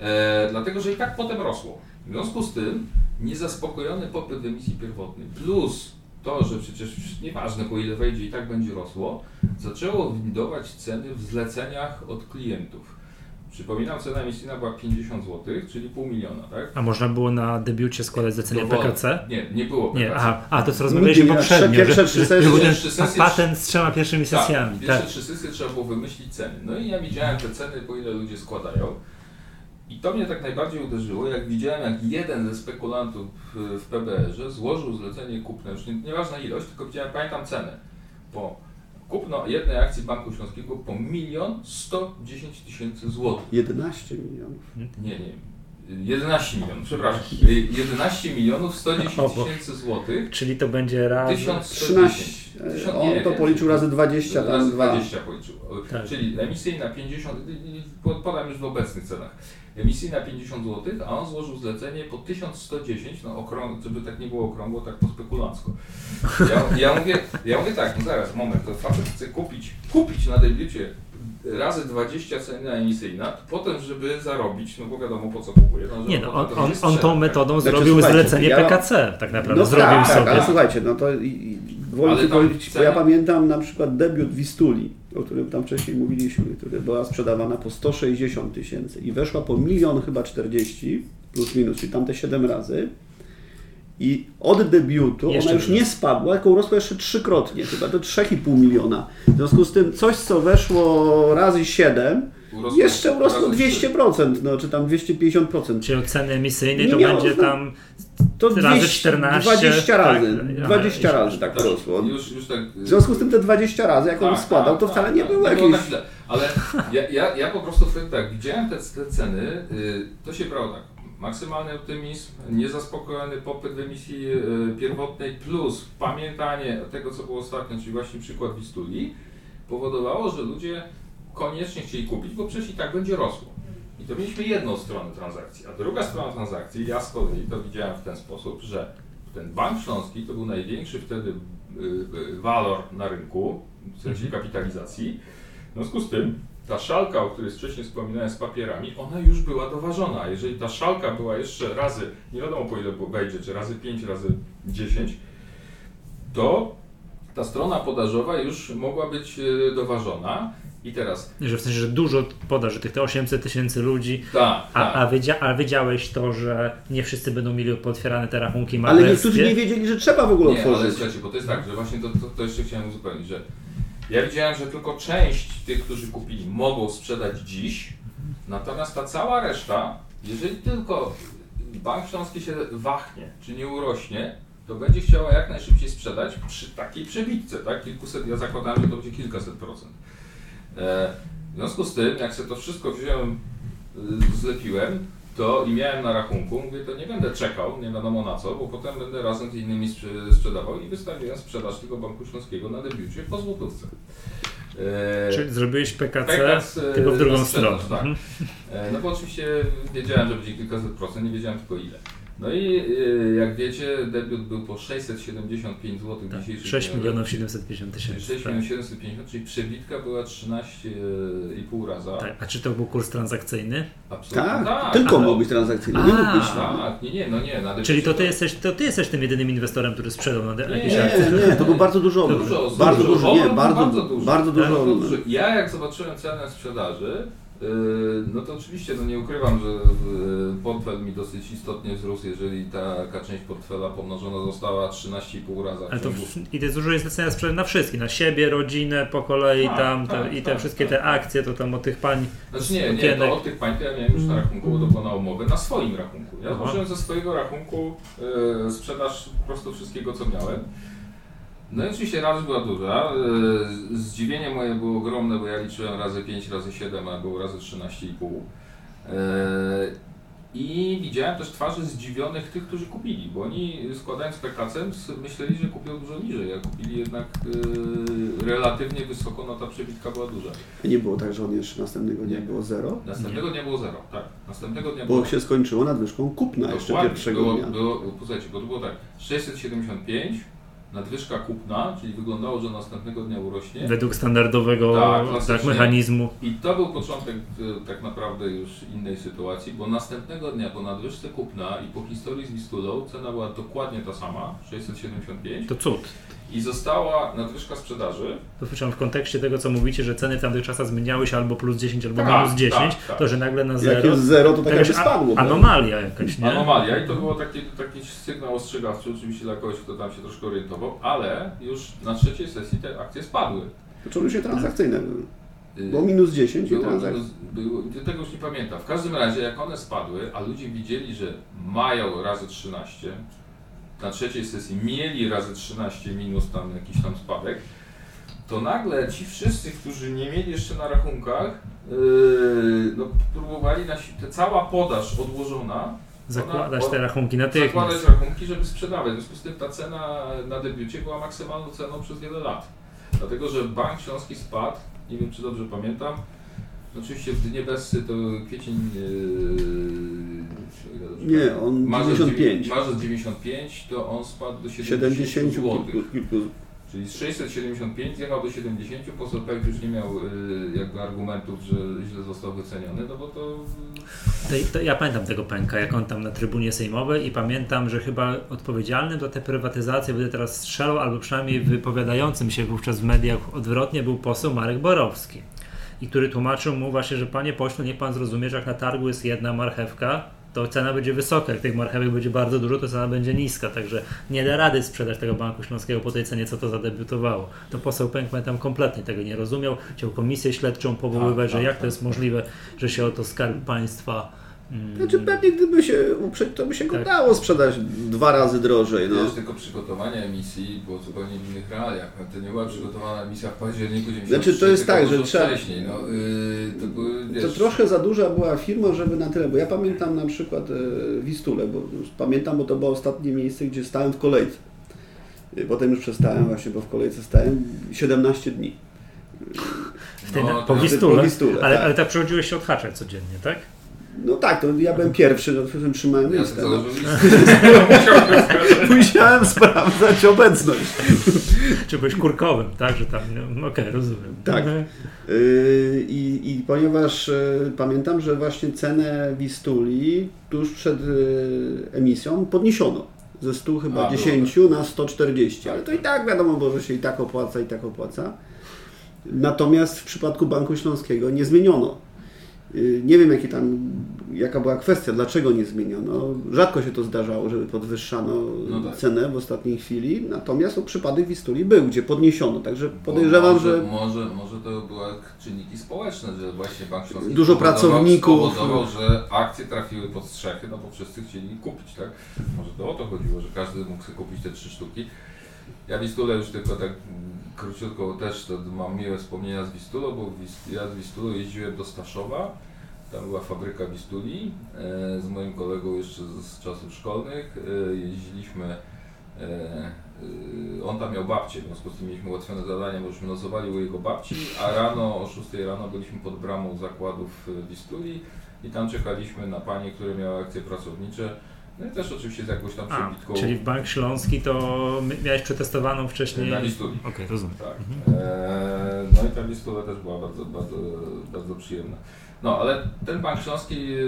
e, dlatego że i tak potem rosło. W związku z tym niezaspokojony popyt w emisji pierwotnej plus to, że przecież nieważne po ile wejdzie i tak będzie rosło, zaczęło windować ceny w zleceniach od klientów. Przypominam, cena emisyjna była 50 zł, czyli pół miliona, tak? A można było na debiucie składać zlecenie Dowolnie. PKC? Nie, nie było PKC. Nie, aha, a to co rozmawialiśmy nie. poprzednio, Pierwsze trzy sesje- że patent z trzema pierwszymi sesjami. Tak, pierwsze Tak. trzy sesje trzeba było wymyślić ceny. No i ja widziałem te ceny, po ile ludzie składają. I to mnie tak najbardziej uderzyło, jak widziałem, jak jeden ze spekulantów w, PBR-ze złożył zlecenie kupne, już nie, nieważna ilość, tylko widziałem, pamiętam cenę. Po kupno jednej akcji Banku Śląskiego po milion 110 tysięcy złotych. 11 milionów. Nie, nie. 11 milionów, przepraszam. [laughs] 11 milionów 110 O, bo- tysięcy złotych. Czyli to będzie raz. 1110. 13. On to policzył razy 20, tam Razy 2. 20 policzył. Tak. Czyli emisyjna 50, po- podam już w obecnych cenach. Emisyjna 50 zł, a on złożył zlecenie po 1110, no okrąg, żeby tak nie było okrągło, tak po spekulancku. Ja, ja, mówię, ja mówię tak, no zaraz, moment, to facet chce kupić, kupić na debiucie razy 20 cena emisyjna, potem żeby zarobić, no bo wiadomo po co kupuje. No, żeby Nie no, on, on, on tą tak? metodą Znaczy, zrobił słuchajcie, zlecenie ja- PKC, tak naprawdę. No zrobił tak, sobie. tak, ale słuchajcie, no to i, i tam powiedzieć, bo ceny- ja pamiętam na przykład debiut Wistuli, o którym tam wcześniej mówiliśmy, która była sprzedawana po 160 tysięcy i weszła po milion chyba 40 plus minus, czyli tamte 7 razy. I od debiutu Jeszcze ona już nie spadła, tylko urosła jeszcze trzykrotnie, chyba do 3,5 miliona. W związku z tym coś, co weszło razy 7, Urosło- jeszcze urosło razy 200%, no, czy tam 250%. Czyli od ceny emisyjnej Nie to będzie tam To Razy 200, 14, 20 razy, tak? 20 Aha, razy tak Tak, urosło. już, już tak, W związku z tym te 20 razy, jak on Tak, składał, tak, to tak, wcale nie tak. było Nie było jakieś... tak źle. Ale ja, ja, ja po prostu wtedy tak, widziałem te, te ceny, y, to się brało tak. Maksymalny optymizm, niezaspokojony popyt w emisji y, pierwotnej plus pamiętanie tego, co było ostatnio, czyli właśnie przykład Wistuli, powodowało, że ludzie koniecznie chcieli kupić, bo przecież i tak będzie rosło. I to mieliśmy jedną stronę transakcji, a druga strona transakcji, ja z kolei to widziałem w ten sposób, że ten Bank Śląski to był największy wtedy y, y, walor na rynku, w sensie kapitalizacji. W związku z tym ta szalka, o której wcześniej wspominałem z papierami, ona już była doważona. Jeżeli ta szalka była jeszcze razy, nie wiadomo po ile wejdzie, czy razy 5, razy 10, to ta strona podażowa już mogła być y, doważona. I teraz, Że w sensie, że dużo podaży, tych te 800 tysięcy ludzi, tak, a, tak. a, wiedzia, a wiedziałeś to, że nie wszyscy będą mieli potwierane te rachunki Ale niektórzy nie wiedzieli, że trzeba w ogóle Nie, ale otworzyć. słuchajcie, bo to jest tak, że właśnie to, to, to jeszcze chciałem uzupełnić, że ja widziałem, że tylko część tych, którzy kupili, mogą sprzedać dziś, natomiast ta cała reszta, jeżeli tylko Bank Śląski się wahnie, czy nie urośnie, to będzie chciała jak najszybciej sprzedać przy takiej przebitce, tak? Kilkuset, ja zakładałem, że to będzie kilkaset procent. E, w związku z tym, jak sobie to wszystko wziąłem, y, zlepiłem, to i miałem na rachunku, mówię, to nie będę czekał, nie wiadomo na co, bo potem będę razem z innymi sprze- sprzedawał i wystawiłem sprzedaż tego Banku Śląskiego na debiucie po złotówce. E, Czyli zrobiłeś PKC, PKC, tylko w drugą stronę. tak. Mhm. E, No bo oczywiście wiedziałem, że będzie kilkaset procent, nie wiedziałem tylko ile. No i e, jak wiecie, debiut był po 675 zł Tak, dzisiejszych 6 pieniędzy. milionów 750 Czyli tysięcy. 6 Tak. milionów 750, czyli przebitka była 13,5 raza. Tak. A czy to był kurs transakcyjny? Absolutnie Tak, tylko ale- mógł być transakcyjny, nie mógł A. być. Tak, nie, nie, no nie. Na Czyli to ty jesteś, to ty jesteś tym jedynym inwestorem, który sprzedał na Nie, jakieś nie, akcje. Nie, nie, to było bardzo dużo. Dużo, bardzo dużo, dużo, nie, bardzo, bardzo bardzo dużo. dużo. Bardzo dużo. Ja jak zobaczyłem cenę sprzedaży, no to oczywiście no nie ukrywam, że yy, portfel mi dosyć istotnie wzrósł, jeżeli taka część portfela pomnożona została 13,5 razy. Ale to w, i to jest dużo jest zlecenia sprzedaży na wszystkich, na siebie, rodzinę, po kolei Tak, tam, te, tak, i te tak, wszystkie tak. te akcje, to tam od tych pań Znaczy nie, nie, to od tych pań to ja miałem już na rachunku, bo to była na umowę, na swoim rachunku. Ja złożyłem ze swojego rachunku yy, sprzedaż po prostu wszystkiego, co miałem. No i oczywiście raz była duża. E, Zdziwienie moje było ogromne, bo ja liczyłem razy 5, razy 7, a było razy 13,5. E, I widziałem też twarze zdziwionych tych, którzy kupili, bo oni składając PKC myśleli, że kupią dużo niżej, a kupili jednak e, relatywnie wysoko, no ta przebitka była duża. Nie było tak, że on jeszcze następnego dnia Nie. było zero, Następnego dnia było zero, tak. Następnego dnia bo było się skończyło nadwyżką kupna jeszcze Dokładnie. pierwszego było, dnia. Było, posłuchajcie, bo to było tak, 675, nadwyżka kupna, czyli wyglądało, że następnego dnia urośnie. Według standardowego Tak, tak, mechanizmu. I to był początek e, tak naprawdę już innej sytuacji, bo następnego dnia po nadwyżce kupna i po historii z Wistulą cena była dokładnie ta sama, 675 To cud. I została nadwyżka sprzedaży. To słyszałem w kontekście tego, co mówicie, że ceny w tamtych czasach zmieniały się albo plus 10, albo Tak, minus 10, tak, tak. to że nagle na Jak zero. jest zero, to tak jakby spadło. a- Anomalia jakaś, nie? Anomalia i to było taki, taki sygnał ostrzegawczy oczywiście dla kogoś, kto tam się troszkę orientował, ale już na trzeciej sesji te akcje spadły. Zaczęły się transakcyjne. Y, Było minus 10 i Było, transakcje. było, tego już nie pamiętam. W każdym razie, jak one spadły, a ludzie widzieli, że mają razy 13, na trzeciej sesji mieli razy 13 minus tam jakiś tam spadek, to nagle ci wszyscy, którzy nie mieli jeszcze na rachunkach, yy, no, próbowali, na, te cała podaż odłożona, Zakładać te rachunki zakładać natychmiast. rachunki, żeby sprzedawać. W związku z tym ta cena na debiucie była maksymalną ceną przez wiele lat. Dlatego, że Bank Śląski spadł, nie wiem czy dobrze pamiętam, oczywiście w dnie Bessy to kwiecień... Yy, Nie, on marzec 95. dziewię- Marzec 95 to on spadł do 70, 70 zł. kilku, kilku. Czyli z 675 zjechał do 70, poseł Pek już nie miał yy, jakby argumentów, że źle został wyceniony, no bo to To, to ja pamiętam tego pęka, jak on tam na trybunie sejmowej i pamiętam, że chyba odpowiedzialnym za tę prywatyzację, będę teraz strzelał, albo przynajmniej wypowiadającym się wówczas w mediach odwrotnie był poseł Marek Borowski. I który tłumaczył mu właśnie, że panie pośle, niech pan zrozumie, że jak na targu jest jedna marchewka, to cena będzie wysoka. Jak tych marchewek będzie bardzo dużo, to cena będzie niska. Także nie da rady sprzedać tego Banku Śląskiego po tej cenie, co to zadebiutowało. To poseł Pęk tam kompletnie tego nie rozumiał. Chciał komisję śledczą powoływać, Tak, że tak, jak to tak. jest możliwe, że się oto skarb państwa. Mm, Znaczy pewnie gdyby się uprzeć, to by się go Tak. dało sprzedać dwa razy drożej. No. Wiesz, tylko przygotowanie emisji było zupełnie w innych realiach. To nie była przygotowana emisja w październiku 93, Znaczy, to jest tak, że trzeba- wcześniej. No, yy, to były, wiesz, To trochę za duża była firma, żeby na tyle, bo ja pamiętam na przykład e, Wistulę, bo pamiętam, bo to było ostatnie miejsce, gdzie stałem w kolejce. E, Potem już przestałem właśnie, bo w kolejce stałem 17 dni. w tej, No, po Wistule, po Wistule, ale, tak. ale tak przychodziłeś się odhaczać codziennie, tak? No tak, to ja byłem pierwszy, no trzymałem Ja listę. No. Musiałem sprawdzać obecność. Czy byłeś kurkowym, tak? Że tam, no, okej, rozumiem. Tak. Mhm. Yy, I, I ponieważ yy, pamiętam, że właśnie cenę Wistuli tuż przed yy, emisją podniesiono ze 100 chyba A, było 10 na 140, ale to i tak wiadomo, bo że się i tak opłaca, i tak opłaca. Natomiast w przypadku Banku Śląskiego nie zmieniono. Yy, Nie wiem, jaki tam, jaka była kwestia, dlaczego nie zmieniono. Rzadko się to zdarzało, żeby podwyższano No tak. cenę w ostatniej chwili, natomiast przypadek Wistuli był, gdzie podniesiono. Także podejrzewam, może, że Może, może to były czynniki społeczne, że właśnie Bank Śląski Dużo pracowników. spowodował, że akcje trafiły pod strzechy, no bo wszyscy chcieli kupić, tak? Może to o to chodziło, że każdy mógł sobie kupić te trzy sztuki. Ja Wistulę już tylko tak mm, króciutko też to mam miłe wspomnienia z Wistulą, bo ja z Wistulą jeździłem do Staszowa, tam była fabryka Wistuli, e, z moim kolegą jeszcze z, czasów szkolnych, e, jeździliśmy E, on tam miał babcię, w związku z tym mieliśmy ułatwione zadanie, bo żeśmy nocowali u jego babci, a rano o 6 rano byliśmy pod bramą zakładów Wistuli i tam czekaliśmy na panie, które miały akcje pracownicze. No i też oczywiście z jakąś tam przebitką czyli w Bank Śląski to miałeś przetestowaną wcześniej. na Wistuli. Okej, rozumiem. Tak. Mhm. E, no i ta Wistula też była bardzo, bardzo, bardzo przyjemna. No ale ten Bank Śląski, yy,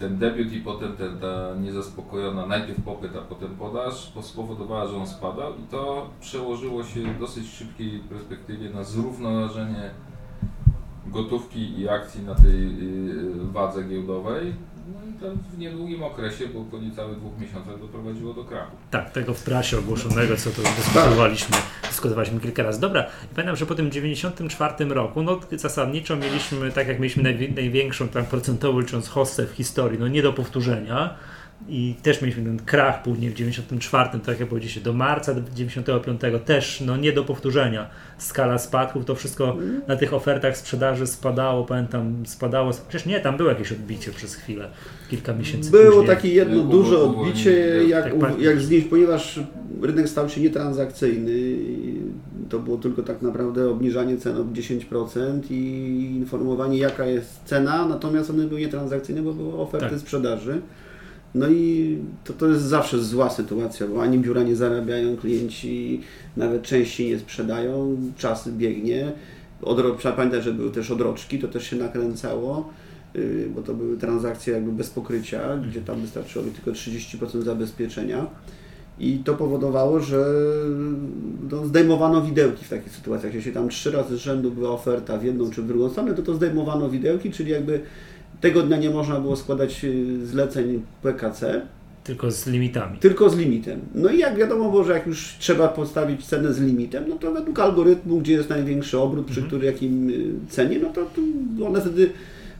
ten debiut i potem ten, ta niezaspokojona najpierw popyt, a potem podaż po- spowodowała, że on spadał i to przełożyło się w dosyć szybkiej perspektywie na zrównoważenie gotówki i akcji na tej yy, wadze giełdowej. No i tam w niedługim okresie, bo po niecałych dwóch miesiącach doprowadziło do krachu. Tak, tego w prasie ogłoszonego, co tu dyskutowaliśmy, dyskutowaliśmy kilka razy. Dobra, pamiętam, że po tym 94 roku, no zasadniczo mieliśmy, tak jak mieliśmy najwi- największą, tak procentowo licząc, hossę w historii, no nie do powtórzenia, i też mieliśmy ten krach później w 94, tak jak powiedzieliście, do marca 95 też no nie do powtórzenia. Skala spadków, to wszystko na tych ofertach sprzedaży spadało, pamiętam, spadało, chociaż nie, tam było jakieś odbicie przez chwilę, kilka miesięcy Było później. takie jedno duże odbicie, jak, tak pan- jak znieść, ponieważ rynek stał się nietransakcyjny. To było tylko tak naprawdę obniżanie cen o 10% i informowanie jaka jest cena, natomiast one były nietransakcyjne, bo były oferty Tak. sprzedaży. No i to, to jest zawsze zła sytuacja, bo ani biura nie zarabiają, klienci nawet częściej nie sprzedają, czas biegnie. Odro- trzeba pamiętać, że były też odroczki, to też się nakręcało, yy, bo to były transakcje jakby bez pokrycia, gdzie tam wystarczyło mi tylko 30% zabezpieczenia. I to powodowało, że no, zdejmowano widełki w takich sytuacjach. Jeśli tam trzy razy z rzędu była oferta w jedną czy w drugą stronę, to to zdejmowano widełki, czyli jakby tego dnia nie można było składać yy, zleceń PKC, Tylko z limitami. tylko z limitem. No i jak wiadomo było, że jak już trzeba postawić cenę z limitem, no to według algorytmu, gdzie jest największy obrót, przy który jakim y, cenie, no to one wtedy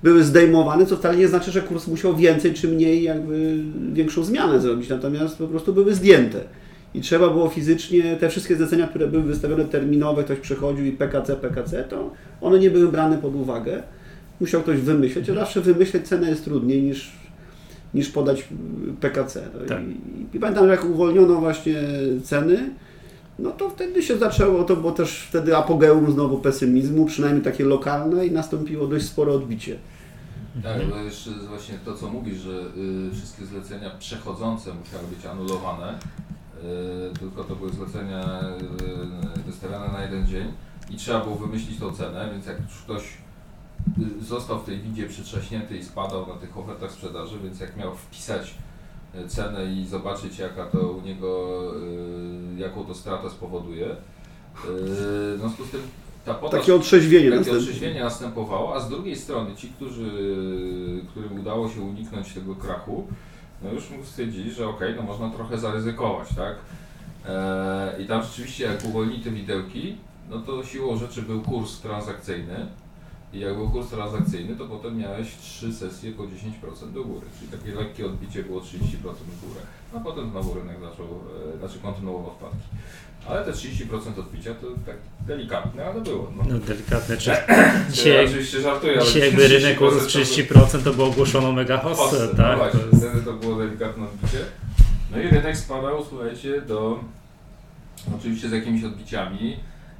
były zdejmowane, co wcale nie znaczy, że kurs musiał więcej czy mniej jakby większą zmianę zrobić, natomiast po prostu były zdjęte. I trzeba było fizycznie, te wszystkie zlecenia, które były wystawione terminowe, ktoś przychodził i PKC, PKC, to one nie były brane pod uwagę. Musiał ktoś wymyśleć, a zawsze wymyśleć cenę jest trudniej niż, niż podać PKC. No Tak. i, I pamiętam, że jak uwolniono właśnie ceny, no to wtedy się zaczęło, to było też wtedy apogeum znowu pesymizmu, przynajmniej takie lokalne i nastąpiło dość spore odbicie. Tak, bo jeszcze właśnie to, co mówisz, że y, wszystkie zlecenia przechodzące musiały być anulowane, y, tylko to były zlecenia y, wystawiane na jeden dzień i trzeba było wymyślić tą cenę, więc jak już ktoś został w tej widzie przytrzaśnięty i spadał na tych ofertach sprzedaży, więc jak miał wpisać y, cenę i zobaczyć jaka to u niego, y, jaką to stratę spowoduje, y, w związku z tym ta podaż Takie otrzeźwienie takie otrzeźwienie następowało, a z drugiej strony ci, którzy, którym udało się uniknąć tego krachu, no już stwierdzili, że okej, no można trochę zaryzykować, tak? Eee, I tam rzeczywiście jak uwolnili te widełki, no to siłą rzeczy był kurs transakcyjny i jak był kurs transakcyjny, to potem miałeś trzy sesje po 10% do góry, czyli takie lekkie odbicie było 30% w górę, a potem znowu rynek zaczął, e, znaczy kontynuował spadki. Ale te 30% odbicia to tak delikatne, ale było. No. No delikatne, czy [coughs] dzisiaj, oczywiście żartuję, ale dzisiaj jakby rynek 30% urósł to 30%, to było ogłoszono mega hossę, tak? No właśnie, To jest- wtedy to było delikatne odbicie. No i rynek spadał, słuchajcie, do oczywiście z jakimiś odbiciami,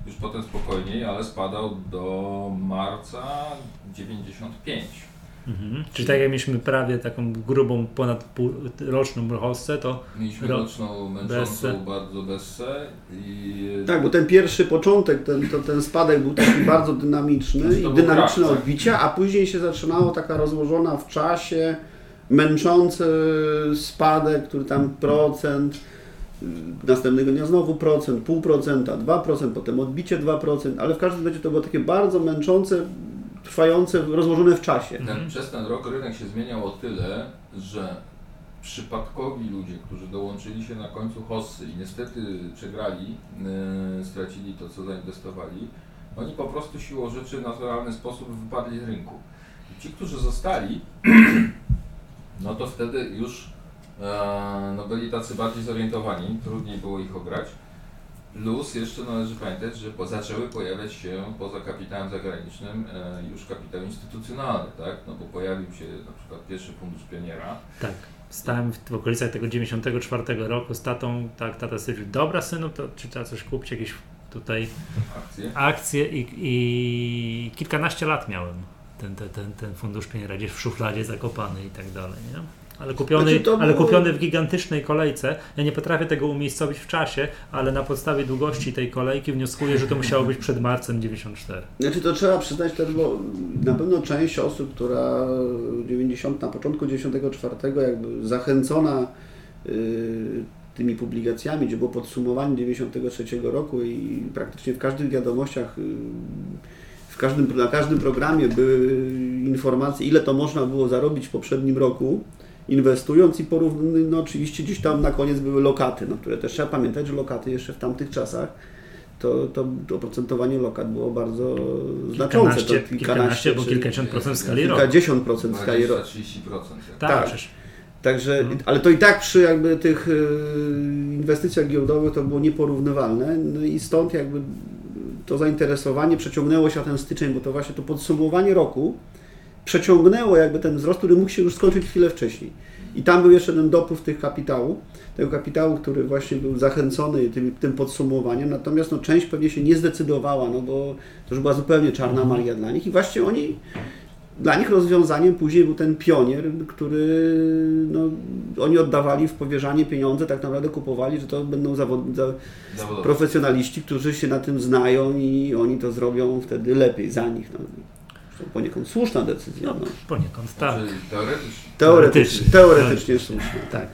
już potem spokojniej, ale spadał do marca 95. Mhm. Czyli tak jak mieliśmy prawie taką grubą, ponad pół, roczną hossę, to Mieliśmy Ro- roczną, męczącą bardzo bessę i Tak, bo ten pierwszy początek, ten, to, ten spadek był taki [clears throat] bardzo dynamiczny i dynamiczne tak. odbicia, a później się zaczynało taka rozłożona w czasie, męczący spadek, który tam procent, następnego dnia znowu procent, pół procenta, 2%, potem odbicie 2%, ale w każdym razie to było takie bardzo męczące, trwające, rozłożone w czasie. ten, przez ten rok rynek się zmieniał o tyle, że przypadkowi ludzie, którzy dołączyli się na końcu hossy i niestety przegrali, yy, stracili to, co zainwestowali, oni po prostu siłą rzeczy w naturalny sposób wypadli z rynku. I ci, którzy zostali, [clears throat] no to wtedy już no byli tacy bardziej zorientowani, trudniej było ich ograć. Plus jeszcze należy pamiętać, że po, zaczęły pojawiać się poza kapitałem zagranicznym e, już kapitał instytucjonalny, tak? No bo pojawił się na przykład pierwszy fundusz pioniera. tak. Stałem w, w okolicach tego 94 roku z tatą, tak, tata stwierdził, dobra synu, to czy trzeba coś kupić, jakieś tutaj Akcje. akcje i, i kilkanaście lat miałem ten, ten, ten, ten fundusz pieniędzy gdzieś w szufladzie zakopany i tak dalej, nie? Ale kupiony, Znaczy, ale kupiony w gigantycznej kolejce. Ja nie potrafię tego umiejscowić w czasie, ale na podstawie długości tej kolejki wnioskuję, że to musiało być przed marcem 94. Znaczy to trzeba przyznać też, bo na pewno część osób, która 90, na początku 94 jakby zachęcona y, tymi publikacjami, gdzie było podsumowanie 93 roku i praktycznie w każdych wiadomościach, y, w każdym, na każdym programie były informacje, ile to można było zarobić w poprzednim roku, inwestując i porównując, no oczywiście gdzieś tam na koniec były lokaty, no, które też trzeba pamiętać, że lokaty jeszcze w tamtych czasach to, to, to oprocentowanie lokat było bardzo znaczące. Kilkanaście, To kilkanaście, bo czy kilkadziesiąt procent w skali roku. kilkadziesiąt procent w skali roku. 20-30%. Tak, tak. przecież Także, mhm. ale to i tak przy jakby tych y, inwestycjach giełdowych to było nieporównywalne no i stąd jakby to zainteresowanie przeciągnęło się na ten styczeń, bo to właśnie to podsumowanie roku przeciągnęło jakby ten wzrost, który mógł się już skończyć chwilę wcześniej. I tam był jeszcze ten dopływ tych kapitału, tego kapitału, który właśnie był zachęcony tym, tym podsumowaniem, natomiast no, część pewnie się nie zdecydowała, no bo to już była zupełnie czarna mhm. magia dla nich i właśnie oni dla nich rozwiązaniem później był ten pionier, który no, oni oddawali w powierzanie pieniądze, tak naprawdę kupowali, że to będą zawod, za, profesjonaliści, którzy się na tym znają i oni to zrobią wtedy lepiej za nich. No. To poniekąd słuszna decyzja. No, no. Poniekąd, tak. Znaczy, teoretycznie. Teoretycznie, teoretycznie słuszna. Tak.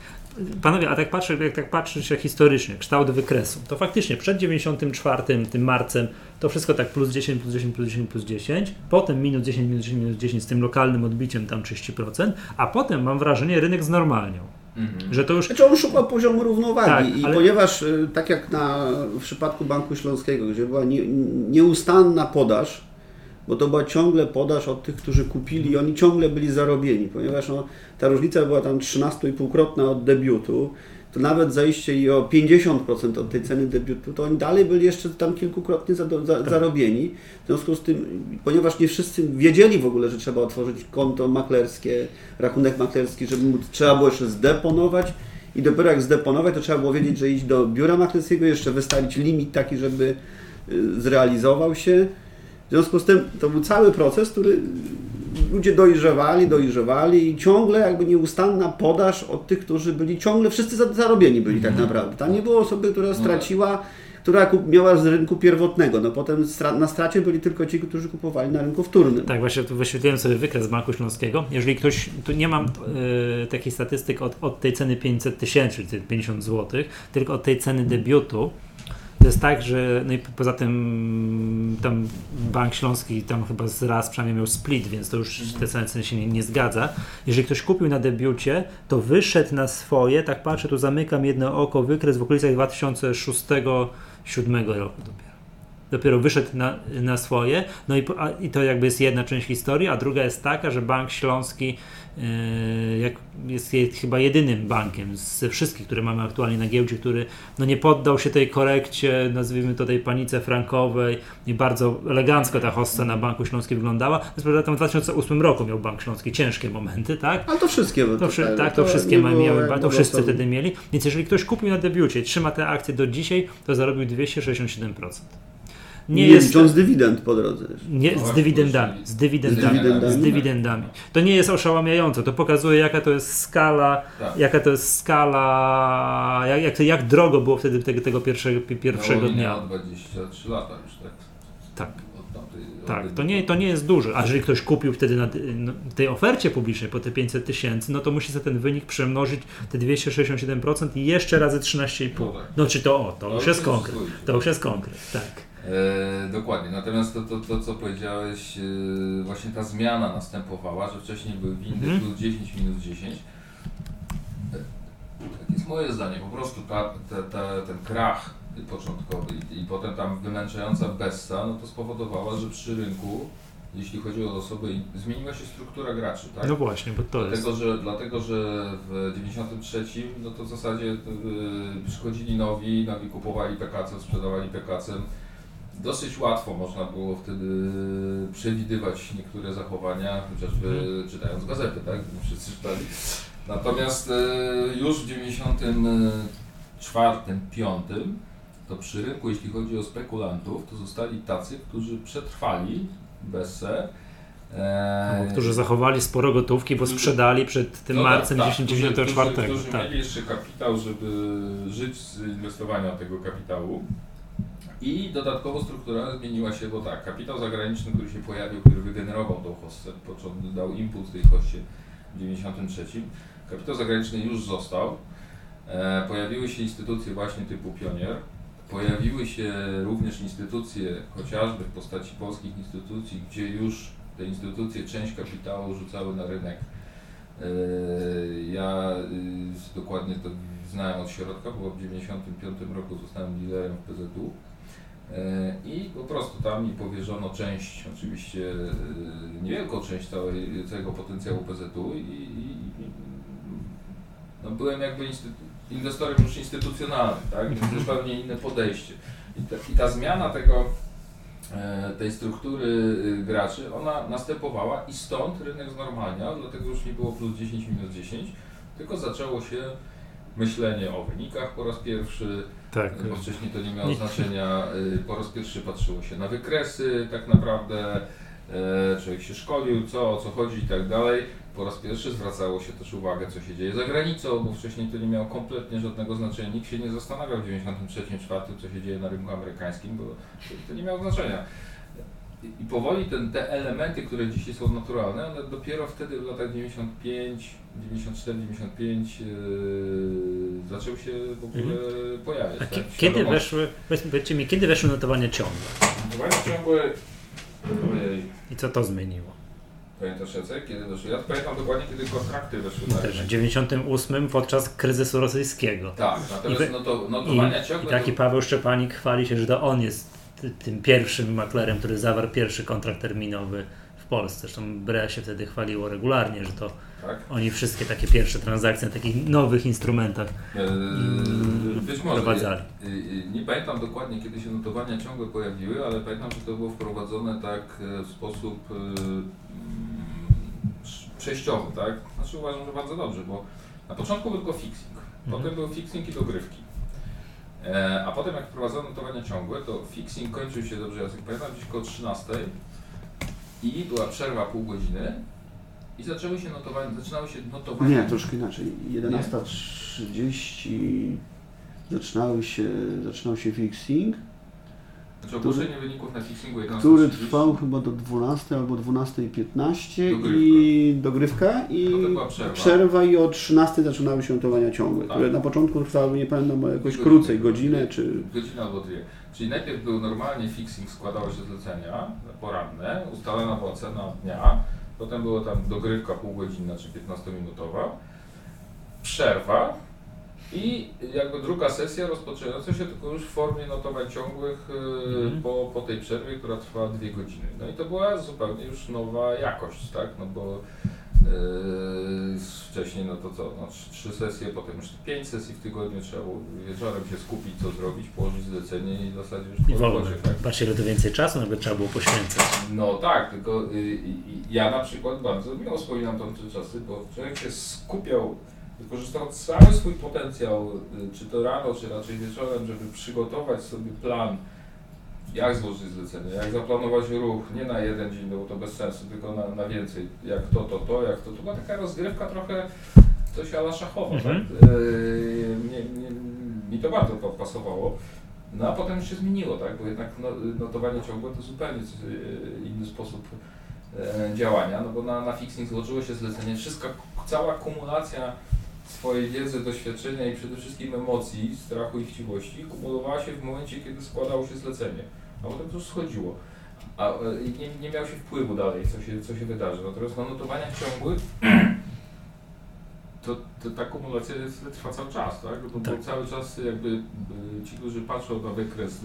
Panowie, a tak patrzę, jak tak patrzy się historycznie, kształt wykresu, to faktycznie przed 94 tym marcem to wszystko tak plus 10, plus 10, plus 10, plus 10, potem minus 10, minus 10, minus 10 z tym lokalnym odbiciem tam 30%, a potem mam wrażenie rynek znormalniał. Mhm. Że to już... Znaczy on szukał poziomu równowagi tak, i ale... ponieważ y, tak jak na, w przypadku Banku Śląskiego, gdzie była nie, nieustanna podaż, bo to była ciągle podaż od tych, którzy kupili i oni ciągle byli zarobieni, ponieważ no, ta różnica była tam 13,5-krotna od debiutu, to nawet zejście i o 50% od tej ceny debiutu, to oni dalej byli jeszcze tam kilkukrotnie za, za, tak. zarobieni. W związku z tym, ponieważ nie wszyscy wiedzieli w ogóle, że trzeba otworzyć konto maklerskie, rachunek maklerski, żeby móc, trzeba było jeszcze zdeponować i dopiero jak zdeponować, to trzeba było wiedzieć, że iść do biura maklerskiego, jeszcze wystawić limit taki, żeby y, zrealizował się. W związku z tym to był cały proces, który ludzie dojrzewali, dojrzewali i ciągle jakby nieustanna podaż od tych, którzy byli ciągle, wszyscy zarobieni byli tak mhm. naprawdę. Tam nie było osoby, która no straciła, która miała z rynku pierwotnego. No potem na stracie byli tylko ci, którzy kupowali na rynku wtórnym. Tak, właśnie tu wyświetliłem sobie wykres Banku Śląskiego. Jeżeli ktoś, tu nie mam y, takich statystyk od, od tej ceny 500 tysięcy, czyli 50 zł, tylko od tej ceny debiutu, to jest tak, że no i poza tym tam Bank Śląski tam chyba z raz przynajmniej miał split, więc to już te ceny się nie, nie, zgadza. Jeżeli ktoś kupił na debiucie, to wyszedł na swoje, tak patrzę, tu zamykam jedno oko, wykres w okolicach 2006-2007 roku dopiero dopiero wyszedł na, na swoje. No i, a, i to jakby jest jedna część historii, a druga jest taka, że Bank Śląski Yy, jak jest chyba jedynym bankiem ze wszystkich, które mamy aktualnie na giełdzie, który no nie poddał się tej korekcie, nazwijmy to tej panice frankowej i bardzo elegancko ta hossa na Banku Śląskim wyglądała. Zresztą tam w 2008 roku miał Bank Śląski ciężkie momenty, tak? Ale to wszystkie to, wszy, tak, to, to wszystkie miały, to wszyscy wtedy mieli. Więc jeżeli ktoś kupił na debiucie, trzyma te akcje do dzisiaj, to zarobił 267%. Nie, nie jest, licząc dywidend po drodze. Nie, z dywidendami, z dywidendami, z dywidendami, z dywidendami. To nie jest oszałamiające, to pokazuje jaka to jest skala, tak. jaka to jest skala, jak, jak, jak drogo było wtedy tego, tego pierwszego, pierwszego dnia. 23 lata już, tak? Tak. Tak, to nie, to nie jest dużo. A jeżeli ktoś kupił wtedy na no, tej ofercie publicznej po te 500 tysięcy, no to musi za ten wynik przemnożyć te 267% i jeszcze razy 13,5. No, tak. no czy to o, to no, już jest konkret. To już jest konkret, tak. E, dokładnie. Natomiast to, to, to, co powiedziałeś, e, właśnie ta zmiana następowała, że wcześniej był windy mm. plus 10 minus 10. E, tak jest moje zdanie. Po prostu ta, ta, ta, ten krach początkowy i, i potem tam wymęczająca bessa, no to spowodowała, że przy rynku jeśli chodzi o osoby, zmieniła się struktura graczy, tak? No właśnie, bo to dlatego, jest... Że, dlatego, że w 93 no to w zasadzie yy, przychodzili nowi, nowi kupowali PKC, sprzedawali PKC, Dosyć łatwo można było wtedy przewidywać niektóre zachowania, chociażby hmm. czytając gazety, tak? Wszyscy czytali. Natomiast e, już w 94, 5 to przy rynku, jeśli chodzi o spekulantów, to zostali tacy, którzy przetrwali BSE. E, którzy zachowali sporo gotówki, bo sprzedali przed tym no marcem tak, 1994. Którzy, którzy, którzy tak. mieli jeszcze kapitał, żeby żyć z inwestowania tego kapitału. I dodatkowo struktura zmieniła się, bo tak, kapitał zagraniczny, który się pojawił, który wygenerował tą hossę, dał impuls tej hossie w 1993, kapitał zagraniczny już został. E, pojawiły się instytucje właśnie typu Pionier, pojawiły się również instytucje, chociażby w postaci polskich instytucji, gdzie już te instytucje część kapitału rzucały na rynek. E, ja y, dokładnie to znałem od środka, bo w 1995 roku zostałem liderem w PZU I po prostu tam mi powierzono część, oczywiście e, niewielką część całej, całego potencjału PZU i, i, no byłem jakby inwestorem już instytucjonalnym, tak? Więc zupełnie inne podejście. I ta, i ta zmiana tego, e, tej struktury graczy, ona następowała i stąd rynek znormalniał, dlatego już nie było plus 10 minus 10, tylko zaczęło się myślenie o wynikach po raz pierwszy, Tak. bo wcześniej to nie miało znaczenia. y, Po raz pierwszy patrzyło się na wykresy, tak naprawdę. e, Człowiek się szkolił, co, o co chodzi i tak dalej. Po raz pierwszy zwracało się też uwagę, co się dzieje za granicą, bo wcześniej to nie miało kompletnie żadnego znaczenia. Nikt się nie zastanawiał w 93-4, co się dzieje na rynku amerykańskim, bo to nie miało znaczenia. I, I powoli ten, te elementy, które dzisiaj są naturalne, one dopiero wtedy w latach 95, 94, 95 yy, zaczęły się w ogóle pojawiać. A tak, kiedy weszły, powiedzcie mi, kiedy weszły notowania ciągłe Notowania ciągłe, i co to zmieniło? pamiętasz Jacek, kiedy doszły? Ja pamiętam dokładnie, kiedy kontrakty weszły na Też w rynek. 98 podczas kryzysu rosyjskiego. Tak, natomiast I I, notowania I ciągłe... taki to- Paweł Szczepanik chwali się, że to on jest tym pierwszym maklerem, który zawarł pierwszy kontrakt terminowy w Polsce. Zresztą Brea się wtedy chwaliło regularnie, że to tak? oni wszystkie takie pierwsze transakcje na takich nowych instrumentach Eee, Być może. wprowadzali. Y, y, Nie pamiętam dokładnie, kiedy się notowania ciągłe pojawiły, ale pamiętam, że to było wprowadzone tak e, w sposób y, mm, przejściowy, tak? Znaczy uważam, że bardzo dobrze, bo na początku był tylko fixing, Mhm. potem był fixing i dogrywki. E, A potem jak wprowadzono notowania ciągłe, to fixing kończył się dobrze, jak pamiętam, gdzieś koło 13 i była przerwa pół godziny i zaczęły się notowania, zaczynały się notowania. Nie, troszkę inaczej. 11.30 zaczynały się, zaczynał się fixing, Znaczy ogłoszenie wyników na fixingu 11.30. który trwał chyba do 12 albo 12.15 Dogrywka. i dogrywka i była przerwa. przerwa i o 13 zaczynały się notowania ciągłe, Tak. które na początku trwały, nie pamiętam, jakoś krócej, godzinę czy... Godzinę albo dwie. Czyli najpierw był normalnie fixing, składało się zlecenia poranne, ustalona była cena dnia, potem była tam dogrywka półgodzinna czy 15-minutowa, przerwa i jakby druga sesja rozpoczynająca się tylko już w formie notowań ciągłych yy, Mhm. po, po tej przerwie, która trwała dwie godziny. No i to była zupełnie już nowa jakość, tak? No bo Yy, wcześniej no to co, no, trzy, trzy sesje, potem już pięć sesji w tygodniu, trzeba było wieczorem się skupić, co zrobić, położyć zlecenie i w zasadzie już I wolno. robocie, tak? Patrzcie, ile to więcej czasu nawet trzeba było poświęcać. No tak, tylko y, y, ja na przykład bardzo miło wspominam tamte czasy, bo człowiek się skupiał, wykorzystał cały swój potencjał, y, czy to rano, czy raczej wieczorem, żeby przygotować sobie plan, jak złożyć zlecenie, jak zaplanować ruch, nie na jeden dzień, bo to bez sensu, tylko na, na więcej, jak to, to, to, jak to, to była taka rozgrywka trochę coś ala szachowa, Mhm. tak? Yy, mnie, mnie, mi to bardzo pa- pasowało. No a potem już się zmieniło, tak? Bo jednak no, notowanie ciągłe to zupełnie yy, inny sposób działania, no bo na, na fixing złożyło się zlecenie, wszystka, cała kumulacja swojej wiedzy, doświadczenia i przede wszystkim emocji, strachu i chciwości kumulowała się w momencie, kiedy składało się zlecenie, a potem to schodziło. A e, nie, nie miał się wpływu dalej, co się, co się wydarzy. Natomiast na notowaniach ciągłych [clears throat] to, to ta kumulacja jest, trwa cały czas, tak? Bo, Tak. bo cały czas jakby y, ci, którzy patrzą na wykres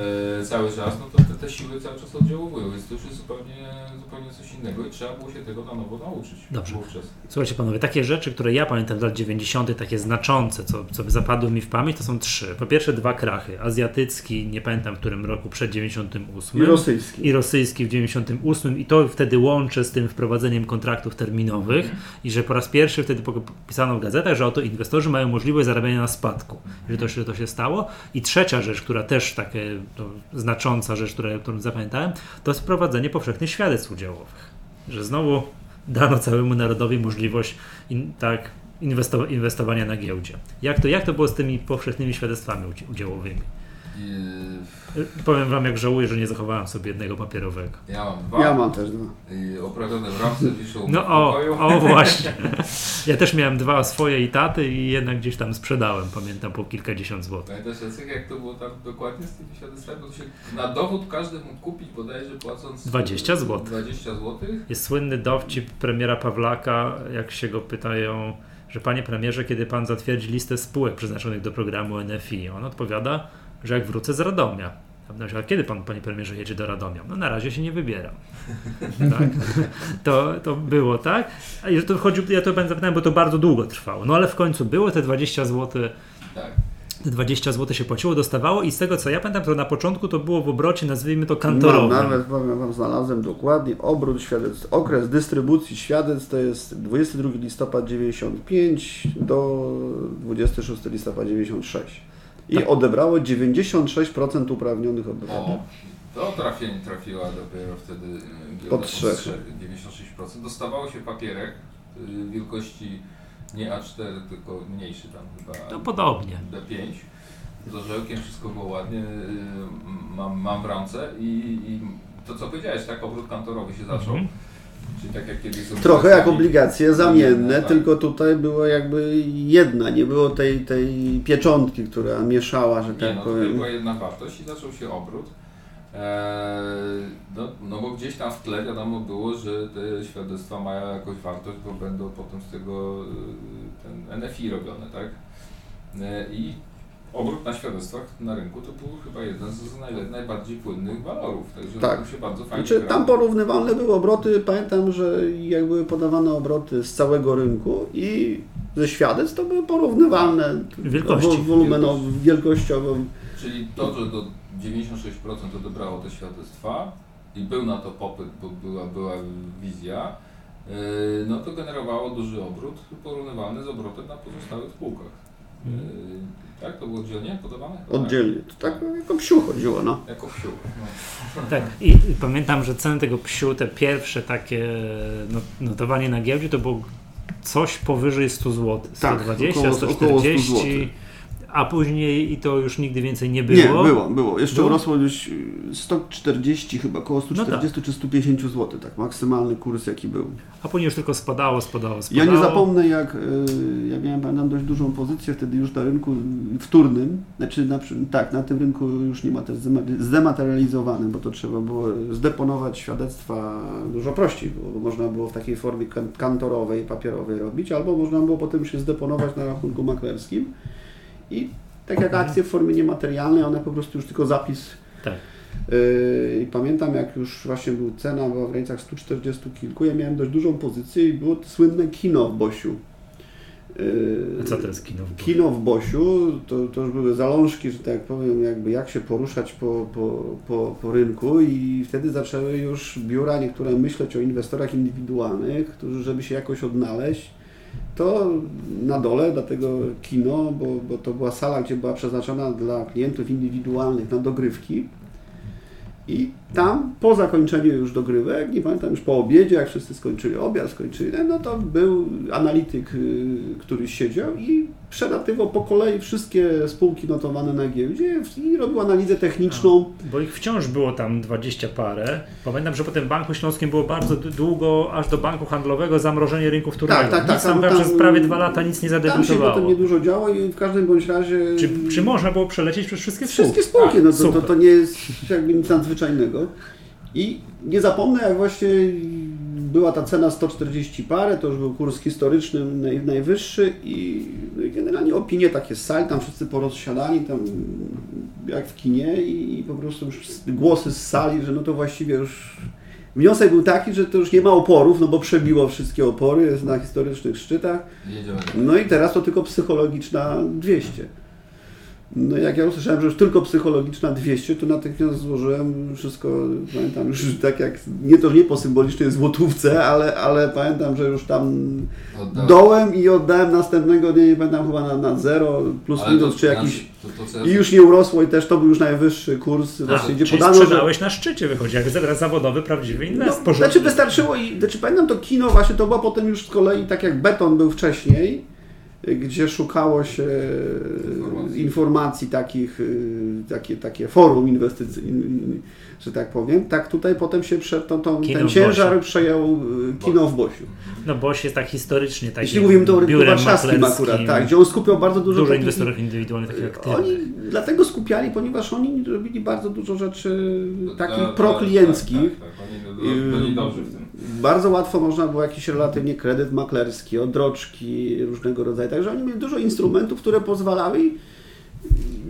e, cały czas, no to te, te siły cały czas oddziaływują, więc to już jest zupełnie, zupełnie coś innego i trzeba było się tego na nowo nauczyć. Dobrze. Wówczas. Słuchajcie panowie, takie rzeczy, które ja pamiętam z lat 90., takie znaczące, co, co zapadły mi w pamięć, to są trzy. Po pierwsze dwa krachy. Azjatycki, nie pamiętam w którym roku, przed 98. I rosyjski. i rosyjski w 98 i to wtedy łączę z tym wprowadzeniem kontraktów terminowych i że po raz pierwszy wtedy pisano w gazetach, że oto inwestorzy mają możliwość zarabiania na spadku, że to, że to się stało. I trzecia rzecz, która też to, znacząca rzecz, która, którą zapamiętałem, to jest wprowadzenie powszechnych świadectw udziałowych. Że znowu dano całemu narodowi możliwość in, tak, inwesto, inwestowania na giełdzie. Jak to, jak to było z tymi powszechnymi świadectwami udzi- udziałowymi? I, Powiem wam, jak żałuję, że nie zachowałem sobie jednego papierowego. ja mam dwa. Ja mam też dwa. I oprawione w ramce wiszą No o, o [laughs] właśnie. Ja też miałem dwa swoje i taty i jednak gdzieś tam sprzedałem, pamiętam, po kilkadziesiąt złotych. Pamiętasz Jacek, jak to było tam dokładnie z tymi świadectwami? To się na dowód każdy mógł kupić bodajże płacąc 20 złotych. 20 złotych. Jest słynny dowcip premiera Pawlaka, jak się go pytają, że panie premierze, kiedy pan zatwierdzi listę spółek przeznaczonych do programu NFI? On odpowiada, że jak wrócę z Radomia. A A kiedy pan, panie premierze, jedzie do Radomia? No na razie się nie wybieram. [laughs] tak? to, to było tak. A to chodził, ja to będę zapytałem, bo to bardzo długo trwało. No ale w końcu było te 20 zł. Tak. Te 20 zł się płaciło, dostawało i z tego co ja pamiętam, to na początku to było w obrocie, nazwijmy to kantorowym. No, nawet powiem wam, znalazłem dokładnie obrót świadectw. Okres dystrybucji świadectw to jest 22 listopad 95 do 26 listopad 96. I Tak. odebrało 96% uprawnionych obywateli. O, to trafienie trafiła dopiero wtedy Pod giełda strzechy. strzechy, 96%. Dostawało się papierek y, wielkości nie A4, tylko mniejszy tam chyba No podobnie. D5 z orzełkiem, wszystko było ładnie, y, mam, mam w ręce i, i to co powiedziałeś, tak, obrót kantorowy się zaczął, Mhm. Czyli tak jak kiedyś Trochę jak obligacje zamienne, tak. tylko tutaj było jakby jedna, nie było tej, tej pieczątki, która mieszała, że Nie, tak no, tutaj powiem. była jedna wartość i zaczął się obrót. Eee, no, no bo gdzieś tam w tle wiadomo było, że te świadectwa mają jakąś wartość, bo będą potem z tego y, ten NFI robione, tak? E, I obrót na świadectwach na rynku to był chyba jeden z naj, najbardziej płynnych walorów, także Tak. się bardzo fajnie Znaczy, tam porównywalne były obroty, pamiętam, że jak były podawane obroty z całego rynku i ze świadectw, to były porównywalne Wielkości. wo- wolumenowo, wielkościowo. Czyli to, że do 96% odebrało te świadectwa i był na to popyt, bo była, była wizja, yy, no to generowało duży obrót porównywalny z obrotem na pozostałych spółkach. Yy, tak? To było oddzielnie podawane? Chyba tak. Oddzielnie. To tak jako psiu chodziło, no. Jako wsiu. No. [laughs] Tak, i i pamiętam, że ceny tego psiu, te pierwsze takie no, notowanie na giełdzie, to było coś powyżej 100 zł. Tak, 120, około- około 100 140, złotych. A później i to już nigdy więcej nie Nie, było. było, było. Jeszcze Było? urosło już y, 140 chyba, około No 140 czy 150 zł, tak, maksymalny kurs jaki był. A później już tylko spadało, spadało, Ja spadało. nie zapomnę, jak y, ja miałem pamiętam dość dużą pozycję wtedy już na rynku wtórnym, znaczy na, tak, na tym rynku już nie ma też zdematerializowanym, bo to trzeba było zdeponować świadectwa dużo prościej, było, bo można było w takiej formie kan- kantorowej, papierowej robić, albo można było potem się zdeponować na rachunku maklerskim i tak jak akcje w formie niematerialnej, one po prostu już tylko zapis Tak. Yy, I pamiętam, jak już właśnie był cena była w granicach 140 kilku, ja miałem dość dużą pozycję i było słynne kino w Bosiu. Yy, A co to jest kino? w Kino w Bosiu, to, to już były zalążki, że tak powiem, jakby jak się poruszać po, po, po, po rynku i wtedy zaczęły już biura niektóre myśleć o inwestorach indywidualnych, którzy, żeby się jakoś odnaleźć, to na dole, dlatego kino, bo, bo to była sala, gdzie była przeznaczona dla klientów indywidualnych na dogrywki. I tam po zakończeniu już dogrywek, nie pamiętam już po obiedzie, jak wszyscy skończyli obiad, skończyli, no to był analityk, y, który siedział i przelatywał po kolei wszystkie spółki notowane na giełdzie i robił analizę techniczną. Bo ich wciąż było tam 20 parę. Pamiętam, że potem w Banku Śląskim było bardzo długo, aż do banku handlowego, zamrożenie rynku wtórnego. Tak, tak, tak, Nic tam, tam- przez prawie dwa lata nic nie Tam się zadebiutowało. potem niedużo działo i w każdym bądź razie... Czy, czy można było przelecieć przez wszystkie spółki? Wszystkie spółki, no to, to, to nie jest jakby nic nadzwyczajnego. I nie zapomnę, jak właśnie była ta cena 140 parę, to już był kurs historyczny naj, najwyższy i no generalnie opinie takie z sali, tam wszyscy porozsiadani, tam jak w kinie i, po prostu już głosy z sali, że no to właściwie już wniosek był taki, że to już nie ma oporów, no bo przebiło wszystkie opory, jest na historycznych szczytach. No i teraz to tylko psychologiczna 200. No jak ja usłyszałem, że już tylko psychologiczna 200, to natychmiast złożyłem wszystko, pamiętam już tak jak, nie to, że nie po symbolicznej złotówce, ale, ale pamiętam, że już tam Oddałem. dołem i oddałem następnego dnia, nie pamiętam chyba na, na zero, plus Ale minus, to- czy jakiś... To, to, I już nie urosło i też to był już najwyższy kurs, właśnie gdzie podano, że... sprzedałeś na szczycie, wychodzi, jak zaraz zawodowy, prawdziwy No, inwestor. znaczy wystarczyło i znaczy pamiętam to kino właśnie to było potem już z kolei tak jak beton był wcześniej, gdzie szukało się y, Informacji. informacji takich, y, takie, takie forum inwestycyjne, że tak powiem. Tak tutaj potem się prze, to, to, ten ciężar Bosiu. przejął y, kino w Bosiu. No Boś jest tak historycznie takim Jeśli mówimy to o warszawskim akurat, tak, gdzie on skupiał bardzo dużo, Dużo inwestorów indywidualnych, takich aktywnych. Oni dlatego skupiali, ponieważ oni robili bardzo dużo rzeczy takich Tak, proklienckich. Tak, tak, tak. Oni byli dobrzy w tym. Bardzo łatwo można było jakiś relatywnie kredyt maklerski, odroczki różnego rodzaju. Także oni mieli dużo instrumentów, które pozwalały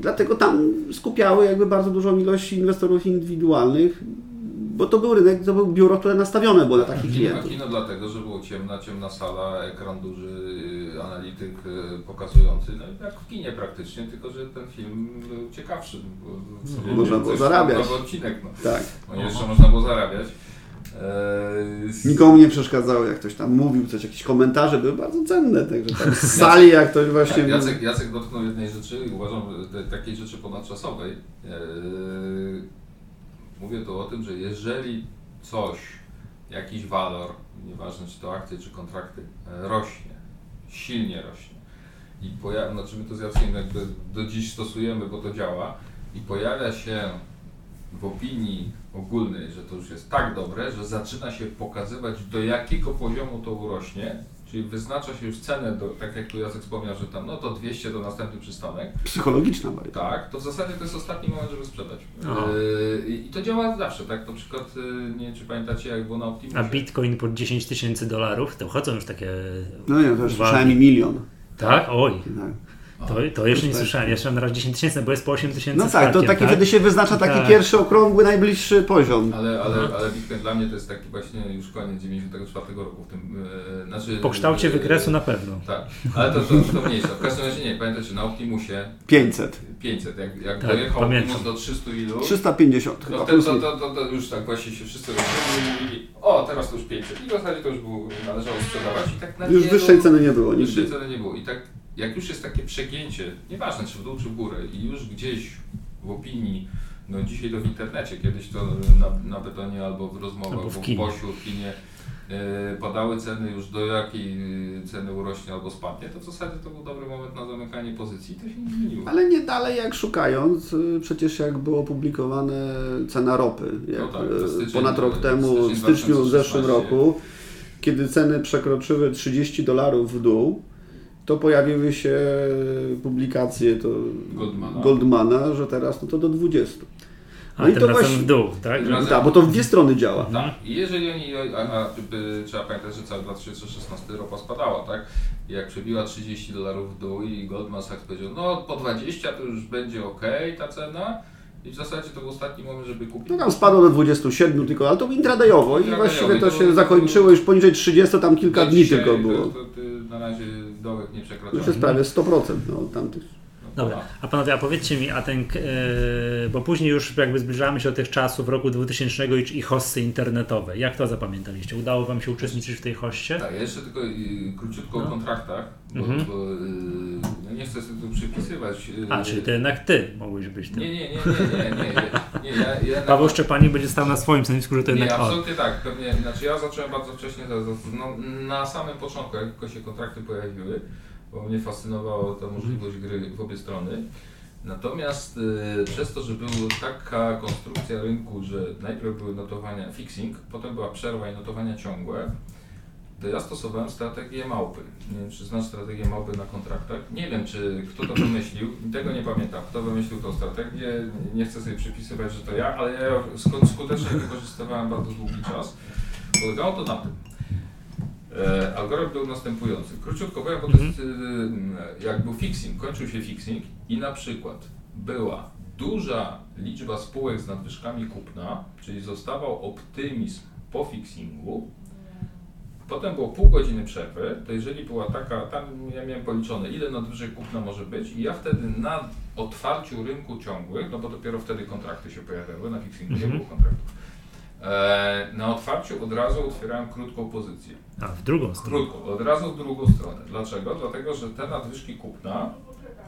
dlatego tam skupiały jakby bardzo dużą ilość inwestorów indywidualnych, bo to był rynek, to był biuro, które nastawione było na takich Kino, klientów. kino dlatego, że było ciemna, ciemna sala, ekran duży, y, analityk y, pokazujący, no jak w kinie praktycznie, tylko że ten film był ciekawszy. Można było zarabiać. odcinek, no. Tak. No jeszcze można było zarabiać. Eee, Nikomu nie przeszkadzało, jak ktoś tam mówił coś, jakieś komentarze były bardzo cenne, także tam z [laughs] sali jak ktoś właśnie... Tak, Jacek, Jacek dotknął jednej rzeczy i uważam te, takiej rzeczy ponadczasowej. Eee, mówię tu o tym, że jeżeli coś, jakiś walor, nieważne czy to akcje, czy kontrakty, e, rośnie, silnie rośnie i pojawia, znaczy my to z Jackiem jakby do dziś stosujemy, bo to działa i pojawia się w opinii ogólnej, że to już jest tak dobre, że zaczyna się pokazywać do jakiego poziomu to urośnie, czyli wyznacza się już cenę, do, tak jak tu Jacek wspomniał, że tam no to 200 to następny przystanek, Psychologiczna bardziej. tak, to w zasadzie to jest ostatni moment, żeby sprzedać. Yy, I to działa zawsze, tak? Na przykład, yy, nie wiem czy pamiętacie, jak było na Optimusie. A bitcoin po 10 tysięcy dolarów, to chodzą już takie. No nie, to już słyszałem i milion. Tak? Oj. Tak. To, to jeszcze nie słyszałem. Jeszcze mam na razie 10 tysięcy, bo jest po 8 tysięcy No tak, to taki tak? wtedy się wyznacza taki Tak. pierwszy okrągły, najbliższy poziom. Ale, ale, Aha. ale Bitcoin dla mnie to jest taki właśnie już koniec 94 roku w tym, yy, znaczy... Po kształcie yy, wykresu na pewno. Tak, ale to, to, to mniejsza. W każdym razie nie, pamiętacie, na Optimusie 500. 500, jak, jak Tak, dojechał pamiętam. Optimus do 300 ilu, 350 no chyba. to, to, to, to, to już tak właśnie się wszyscy rozumieją i mówili, o teraz to już 500 i w zasadzie to już było, należało sprzedawać i tak na Już wielu- wyższej ceny nie było Wyższej nigdy. ceny nie było. I tak jak już jest takie przegięcie, nieważne czy w dół czy w górę i już gdzieś w opinii, no dzisiaj to w internecie, kiedyś to na, na betonie albo w rozmowach, Albo w w kinie. Bosiu, w kinie e, padały ceny już do jakiej e, ceny urośnie albo spadnie, to w zasadzie to był dobry moment na zamykanie pozycji i to się nie zmieniło. Ale nie dalej jak szukając, y, przecież jak było opublikowane cena ropy, jak No tak, styczeń- ponad rok temu, w styczniu w zeszłym 2016. roku, kiedy ceny przekroczyły 30 dolarów w dół, to pojawiły się publikacje to Goldmana. Goldmana, że teraz no to do 20. A No i to właśnie- w dół, tak? Razem- Tak, bo to w dwie strony działa. Tak, i jeżeli oni, a, a by, trzeba pamiętać, że cały 2016 ropa spadała, tak? Jak przebiła 30 dolarów w dół i Goldman Sachs powiedział, no po 20 to już będzie ok ta cena i w zasadzie to był ostatni moment, żeby kupić. No tam spadło do 27 tylko, ale to intradayowo i właściwie to to- się zakończyło już poniżej 30, tam kilka dni tylko to- było. To, to, na razie dołek nie To przekraczał. już jest prawie 100% no, od tamtych. Dobra, a panowie, a powiedzcie mi, a ten, e, bo później już jakby zbliżamy się do tych czasów roku 2000 i, i hossy internetowe. Jak to zapamiętaliście? Udało wam się uczestniczyć w tej hoście? Tak, ja jeszcze tylko y, króciutko No. o kontraktach, bo, Mhm. bo no nie chcę sobie tu przypisywać. A, czyli to jednak ty mogłeś być tym. Nie, nie, nie, nie, nie, nie, nie, nie ja, ja [laughs] Paweł Szczepanik będzie stał na swoim stanowisku, że to Nie, jednak on. absolutnie tak. Pewnie, znaczy ja zacząłem bardzo wcześnie, no, na samym początku, jak tylko się kontrakty pojawiły, bo mnie fascynowała ta możliwość gry w obie strony. Natomiast y, przez to, że była taka konstrukcja rynku, że najpierw były notowania fixing, potem była przerwa i notowania ciągłe, to ja stosowałem strategię małpy. Nie wiem, czy znasz strategię małpy na kontraktach. Nie wiem, czy kto to wymyślił, tego nie pamiętam. Kto wymyślił tą strategię, nie chcę sobie przypisywać, że to ja, ale ja skutecznie wykorzystywałem bardzo długi czas. Polegało to na tym. E, algorytm był następujący. Króciutko powiem, bo to jest, e, jak był fixing, kończył się fixing i na przykład była duża liczba spółek z nadwyżkami kupna, czyli zostawał optymizm po fixingu, Potem było pół godziny przerwy, to jeżeli była taka, tam ja miałem policzone, ile nadwyżek kupna może być i ja wtedy na otwarciu rynku ciągłych, no bo dopiero wtedy kontrakty się pojawiały, na fixingu nie Mhm. było kontraktów, e, na otwarciu od razu otwierałem krótką pozycję. A, w drugą stronę. Krótką, od razu w drugą stronę. Dlaczego? Dlatego, że te nadwyżki kupna,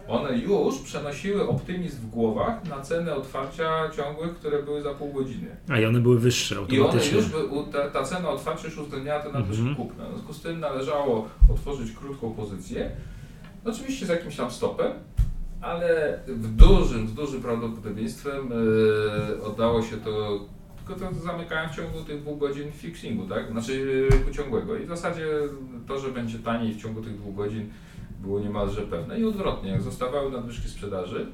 one już przenosiły optymizm w głowach na cenę otwarcia ciągłych, które były za pół godziny. A i one były wyższe I one automatycznie. już, by, ta, ta cena otwarcia już uwzględniała te nadwyżki Mhm. kupne. W związku z tym należało otworzyć krótką pozycję, oczywiście z jakimś tam stopem, ale w dużym, z dużym prawdopodobieństwem e, oddało się to, tylko to zamykałem w ciągu tych dwóch godzin fixingu, tak? Znaczy rynku ciągłego. I w zasadzie to, że będzie taniej w ciągu tych dwóch godzin było niemalże pewne. I odwrotnie, jak zostawały nadwyżki sprzedaży,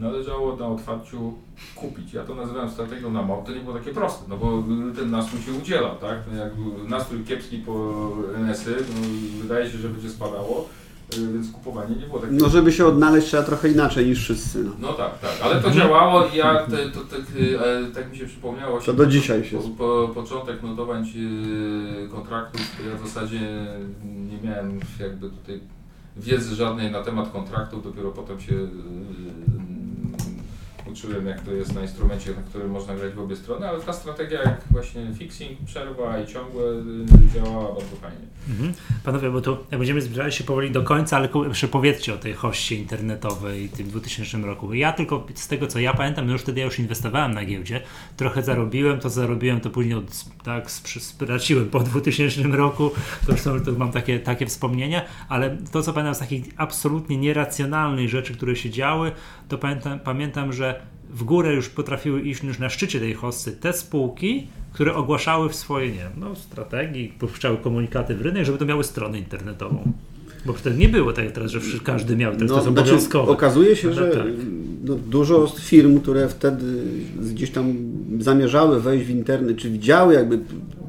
należało na otwarciu kupić. Ja to nazywałem strategią na mop, to nie było takie proste, no bo ten nastrój się udzielał, tak? No jak nastrój kiepski po NS-y, no wydaje się, że będzie spadało, więc kupowanie nie było takie... No żeby się odnaleźć trzeba trochę inaczej niż wszyscy. No, No tak, tak, ale to działało i ja, te, to, tak, y, tak mi się przypomniało. To do dzisiaj się... Po, po, początek notowań y, kontraktów, to ja w zasadzie nie miałem jakby tutaj wiedzy żadnej na temat kontraktów, dopiero potem się y, uczyłem jak to jest na instrumencie, na którym można grać w obie strony, ale ta strategia jak właśnie fixing, przerwa i ciągłe y, działała bardzo fajnie. Mhm. Panowie, bo tu będziemy zbliżali się powoli do końca, ale jeszcze powiedzcie o tej hoście internetowej w tym 2000 roku. Ja tylko z tego co ja pamiętam, no już wtedy ja już inwestowałem na giełdzie, trochę zarobiłem, to zarobiłem, to później od, tak straciłem po 2000 roku, to już to mam takie, takie wspomnienia, ale to co pamiętam z takich absolutnie nieracjonalnych rzeczy, które się działy, to pamiętam, pamiętam że w górę już potrafiły iść już na szczycie tej hossy te spółki, które ogłaszały w swojej nie wiem, no, strategii, puszczały komunikaty w rynek, żeby to miały stronę internetową. Bo wtedy nie było tak teraz, że każdy miał, teraz to jest znaczy, obowiązkowe. okazuje się, że tak. no, dużo firm, które wtedy gdzieś tam zamierzały wejść w internet, czy widziały jakby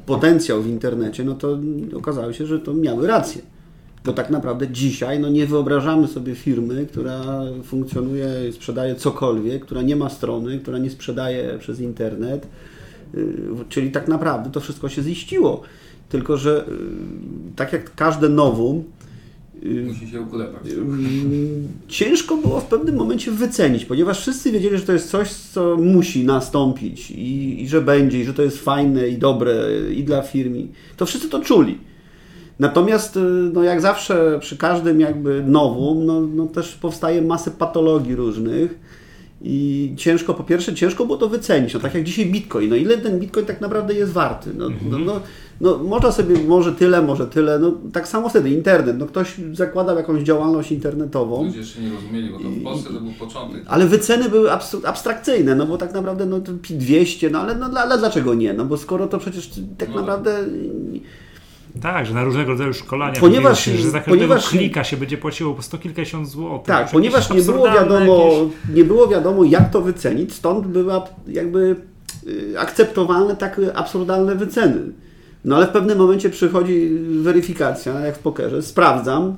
potencjał w internecie, no to okazało się, że to miały rację. Bo tak naprawdę dzisiaj no, nie wyobrażamy sobie firmy, która funkcjonuje, sprzedaje cokolwiek, która nie ma strony, która nie sprzedaje przez internet. Yy, Czyli tak naprawdę to wszystko się ziściło. Tylko, że yy, tak jak każde nowum, yy, Musi się uklepać. Ciężko było w pewnym momencie wycenić, ponieważ wszyscy wiedzieli, że to jest coś, co musi nastąpić i, i że będzie, i że to jest fajne i dobre i dla firmy. To wszyscy to czuli. Natomiast, y, no jak zawsze przy każdym jakby nowum, no, no też powstaje masę patologii różnych i ciężko, po pierwsze, ciężko było to wycenić. No tak jak dzisiaj Bitcoin. No ile ten Bitcoin tak naprawdę jest warty? No, no, no, no można sobie, może tyle, może tyle. No tak samo wtedy internet. No ktoś zakładał jakąś działalność internetową. Ludzie jeszcze nie rozumieli, bo to w Polsce to był początek. Ale wyceny były abs- abstrakcyjne, no bo tak naprawdę no, to 200, no ale, no, ale dlaczego nie? No bo skoro to przecież tak No. naprawdę Tak, że na różnego rodzaju szkolania, Ponieważ- się, że za każdego ponieważ- klika się będzie płaciło po sto kilkadziesiąt złotych. tak, ponieważ nie było wiadomo, jakieś- nie było wiadomo jak to wycenić, stąd była jakby y, akceptowalne tak absurdalne wyceny. No ale w pewnym momencie przychodzi weryfikacja, jak w pokerze, sprawdzam,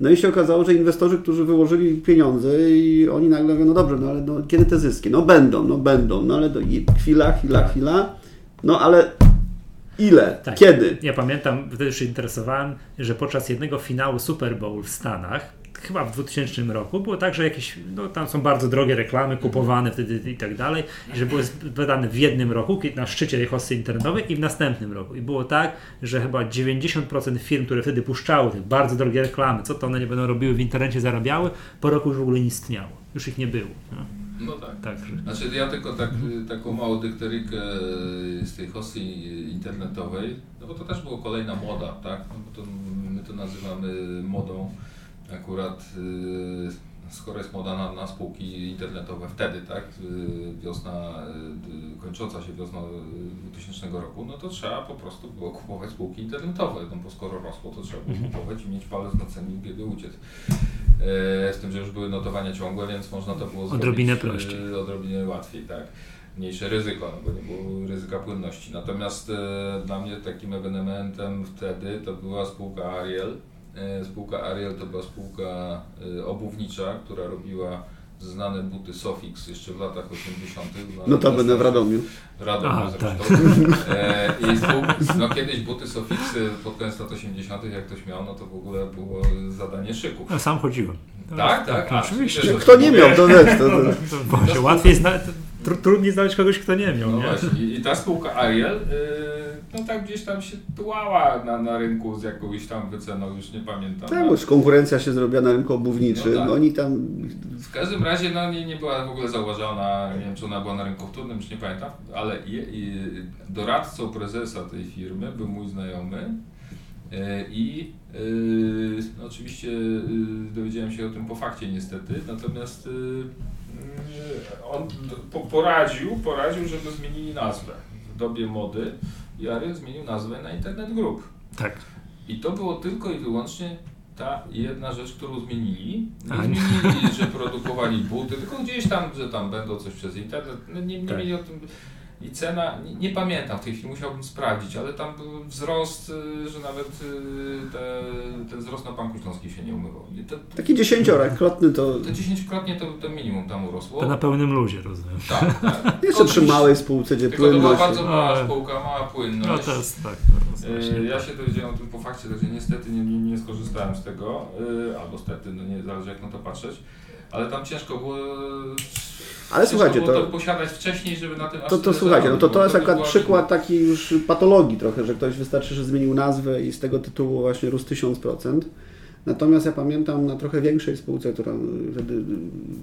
no i się okazało, że inwestorzy, którzy wyłożyli pieniądze i oni nagle mówią, no dobrze, no ale no, kiedy te zyski? No będą, no będą, no ale i- chwila, chwila, chwila, no ale ile? Tak. Kiedy? Ja pamiętam, wtedy już się interesowałem, że podczas jednego finału Super Bowl w Stanach, chyba w 2000 roku, było tak, że jakieś, no tam są bardzo drogie reklamy kupowane wtedy i tak dalej, i że były wydane w jednym roku, na szczycie tej hossy internetowej i w następnym roku. I było tak, że chyba 90% firm, które wtedy puszczały te bardzo drogie reklamy, co to one nie będą robiły w internecie, zarabiały, po roku już w ogóle nie istniało. Już ich nie było. No. No tak. Także. Znaczy ja tylko tak, taką małą dykterykę z tej hossy internetowej, no bo to też była kolejna moda, tak? No bo to, my to nazywamy modą akurat y, skoro jest moda na, na spółki internetowe wtedy, tak? Y, Wiosna, y, kończąca się wiosną y, 2000 roku, no to trzeba po prostu było kupować spółki internetowe, no bo skoro rosło, to trzeba było kupować i mieć palec na cenie i biegły uciec. E, Z tym, że już były notowania ciągłe, więc można to było zrobić Odrobinę prościej. odrobinę łatwiej, tak. Mniejsze ryzyko, no bo nie było ryzyka płynności. Natomiast e, dla mnie takim ewenementem wtedy to była spółka Ariel. E, spółka Ariel to była spółka e, obuwnicza, która robiła znane buty Sofix jeszcze w latach 80. No to będę w Radomiu. Radomiu Aha, zresztą. E, I spół- no kiedyś buty Sofixy pod koniec lat 80. jak ktoś miał, no to w ogóle było zadanie szyku. No, sam chodziłem. Tak, tak, a, oczywiście. wiesz, Kto nie miał, to wiesz, to, to, To, bo się łatwiej zna, tr trudniej znaleźć kogoś, kto nie miał, No nie? właśnie, i ta spółka Ariel, yy, no tak gdzieś tam się tułała na, na rynku z jakąś tam wyceną, już nie pamiętam. tak, bo już konkurencja się zrobiła na rynku obuwniczym, No tak. oni tam W każdym razie no, nie, nie była w ogóle zauważona, nie wiem czy ona była na rynku wtórnym, już nie pamiętam, ale je, i, doradcą prezesa tej firmy był mój znajomy yy, i yy, no, oczywiście yy, dowiedziałem się o tym po fakcie niestety, natomiast yy, on po, poradził, poradził, żeby zmienili nazwę w dobie mody i Ariel zmienił nazwę na Internet Group. Tak. I to było tylko i wyłącznie ta jedna rzecz, którą zmienili. Nie A, nie. zmienili, że produkowali buty, tylko gdzieś tam, że tam będą coś przez internet. No, nie, nie Tak. mieli o tym. I cena, nie, nie, pamiętam w tej chwili, musiałbym sprawdzić, ale tam był wzrost, y, że nawet y, te, ten wzrost na Banku Śląskim się nie umywał. Te, Taki dziesięciokrotny to... To dziesięciokrotnie to, to minimum tam urosło. To na pełnym luzie, rozumiem. Tak, tak. [laughs] Jeszcze przy małej spółce, gdzie Tylko to była płynność... bardzo mała Ale- spółka, mała płynność. No to jest tak. to Yy, jest właśnie Ja tak. się dowiedziałem o tym po fakcie, także niestety nie, nie, nie skorzystałem z tego, albo stety, no nie zależy jak na to patrzeć, ale tam ciężko było. Ale słuchajcie, to- to posiadać wcześniej, żeby na tym To, to słuchajcie, no to, to jest akurat przykład takiej już patologii trochę, że ktoś wystarczy, że zmienił nazwę i z tego tytułu właśnie rósł 1000%. Natomiast ja pamiętam na trochę większej spółce, która wtedy y,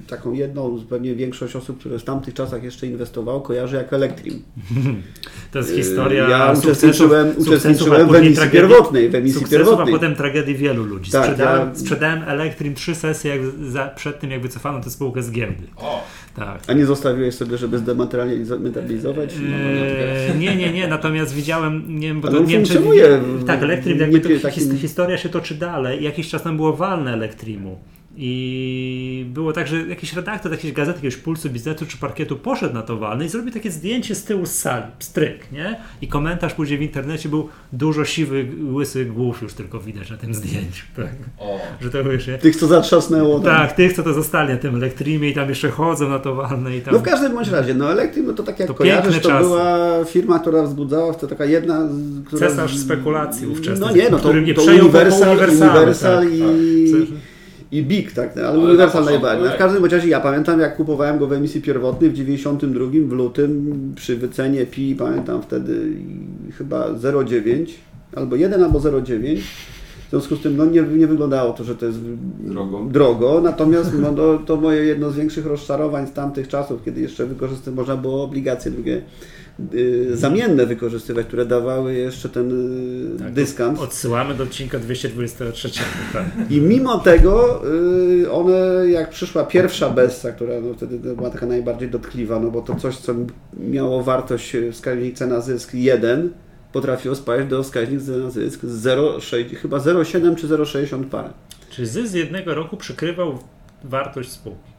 taką jedną, pewnie większość osób, które w tamtych czasach jeszcze inwestowało, kojarzy jako Elektrim. [laughs] To jest historia Ja uczestniczyłem, uczestniczyłem w emisji tragedii- pierwotnej, w emisji Sukcesów, a pierwotnej. potem tragedii wielu ludzi. Tak, sprzedałem, ja- sprzedałem Elektrim trzy sesje jak za, przed tym, jak wycofano tę spółkę z giełdy. O, Tak. A nie zostawiłeś sobie, żeby zdematerializować? Eee, nie, nie, nie, natomiast widziałem, nie wiem, bo to nie wiem, czy- Tak, Elektrim, w jakby to, his, historia się toczy dalej. Jakiś czas tam było walne Elektrimu. I było tak, że jakiś redaktor jakiejś gazety, jakiegoś pulsu biznesu czy parkietu poszedł na to walne i zrobił takie zdjęcie z tyłu z sali, stryk, nie? I komentarz później w internecie był dużo siwych, łysych głów już tylko widać na tym zdjęciu, [laughs] tak? o. Że to wiesz, nie? Tych, co zatrzasnęło. tam. Tak, tych, co to zostali na tym Elektrimie i tam jeszcze chodzą na to walne i tam... No w każdym bądź razie, no Elektrim, no to tak jak To kojarzysz, to czasy. była firma, która wzbudzała, to taka jedna, z- która... Cesarz spekulacji ówczesnych, No nie, no to, nie to przejął Universal, Universal, Universal tak, i... tak. I Big, tak, no, ale, na Universal początku, najbardziej. No, w tak. każdym razie ja pamiętam, jak kupowałem go w emisji pierwotnej w 92 w lutym przy wycenie PI, pamiętam wtedy chyba 0,9 albo 1 albo 0,9. W związku z tym no, nie, nie wyglądało to, że to jest Drogo. drogo. Natomiast no, to, to moje jedno z większych rozczarowań z tamtych czasów, kiedy jeszcze wykorzystywać można było obligacje drugie zamienne wykorzystywać, które dawały jeszcze ten y, Tak. Odsyłamy do odcinka 223. Tak. I mimo tego y, one, jak przyszła pierwsza Bessa, która no, wtedy była taka najbardziej dotkliwa, no bo to coś, co miało wartość y, wskaźnik cena zysk 1, potrafiło spaść do wskaźnik cena zysk 0,6, chyba 0,7 czy 0,60 parę. Czy zysk z jednego roku przykrywał wartość spółki?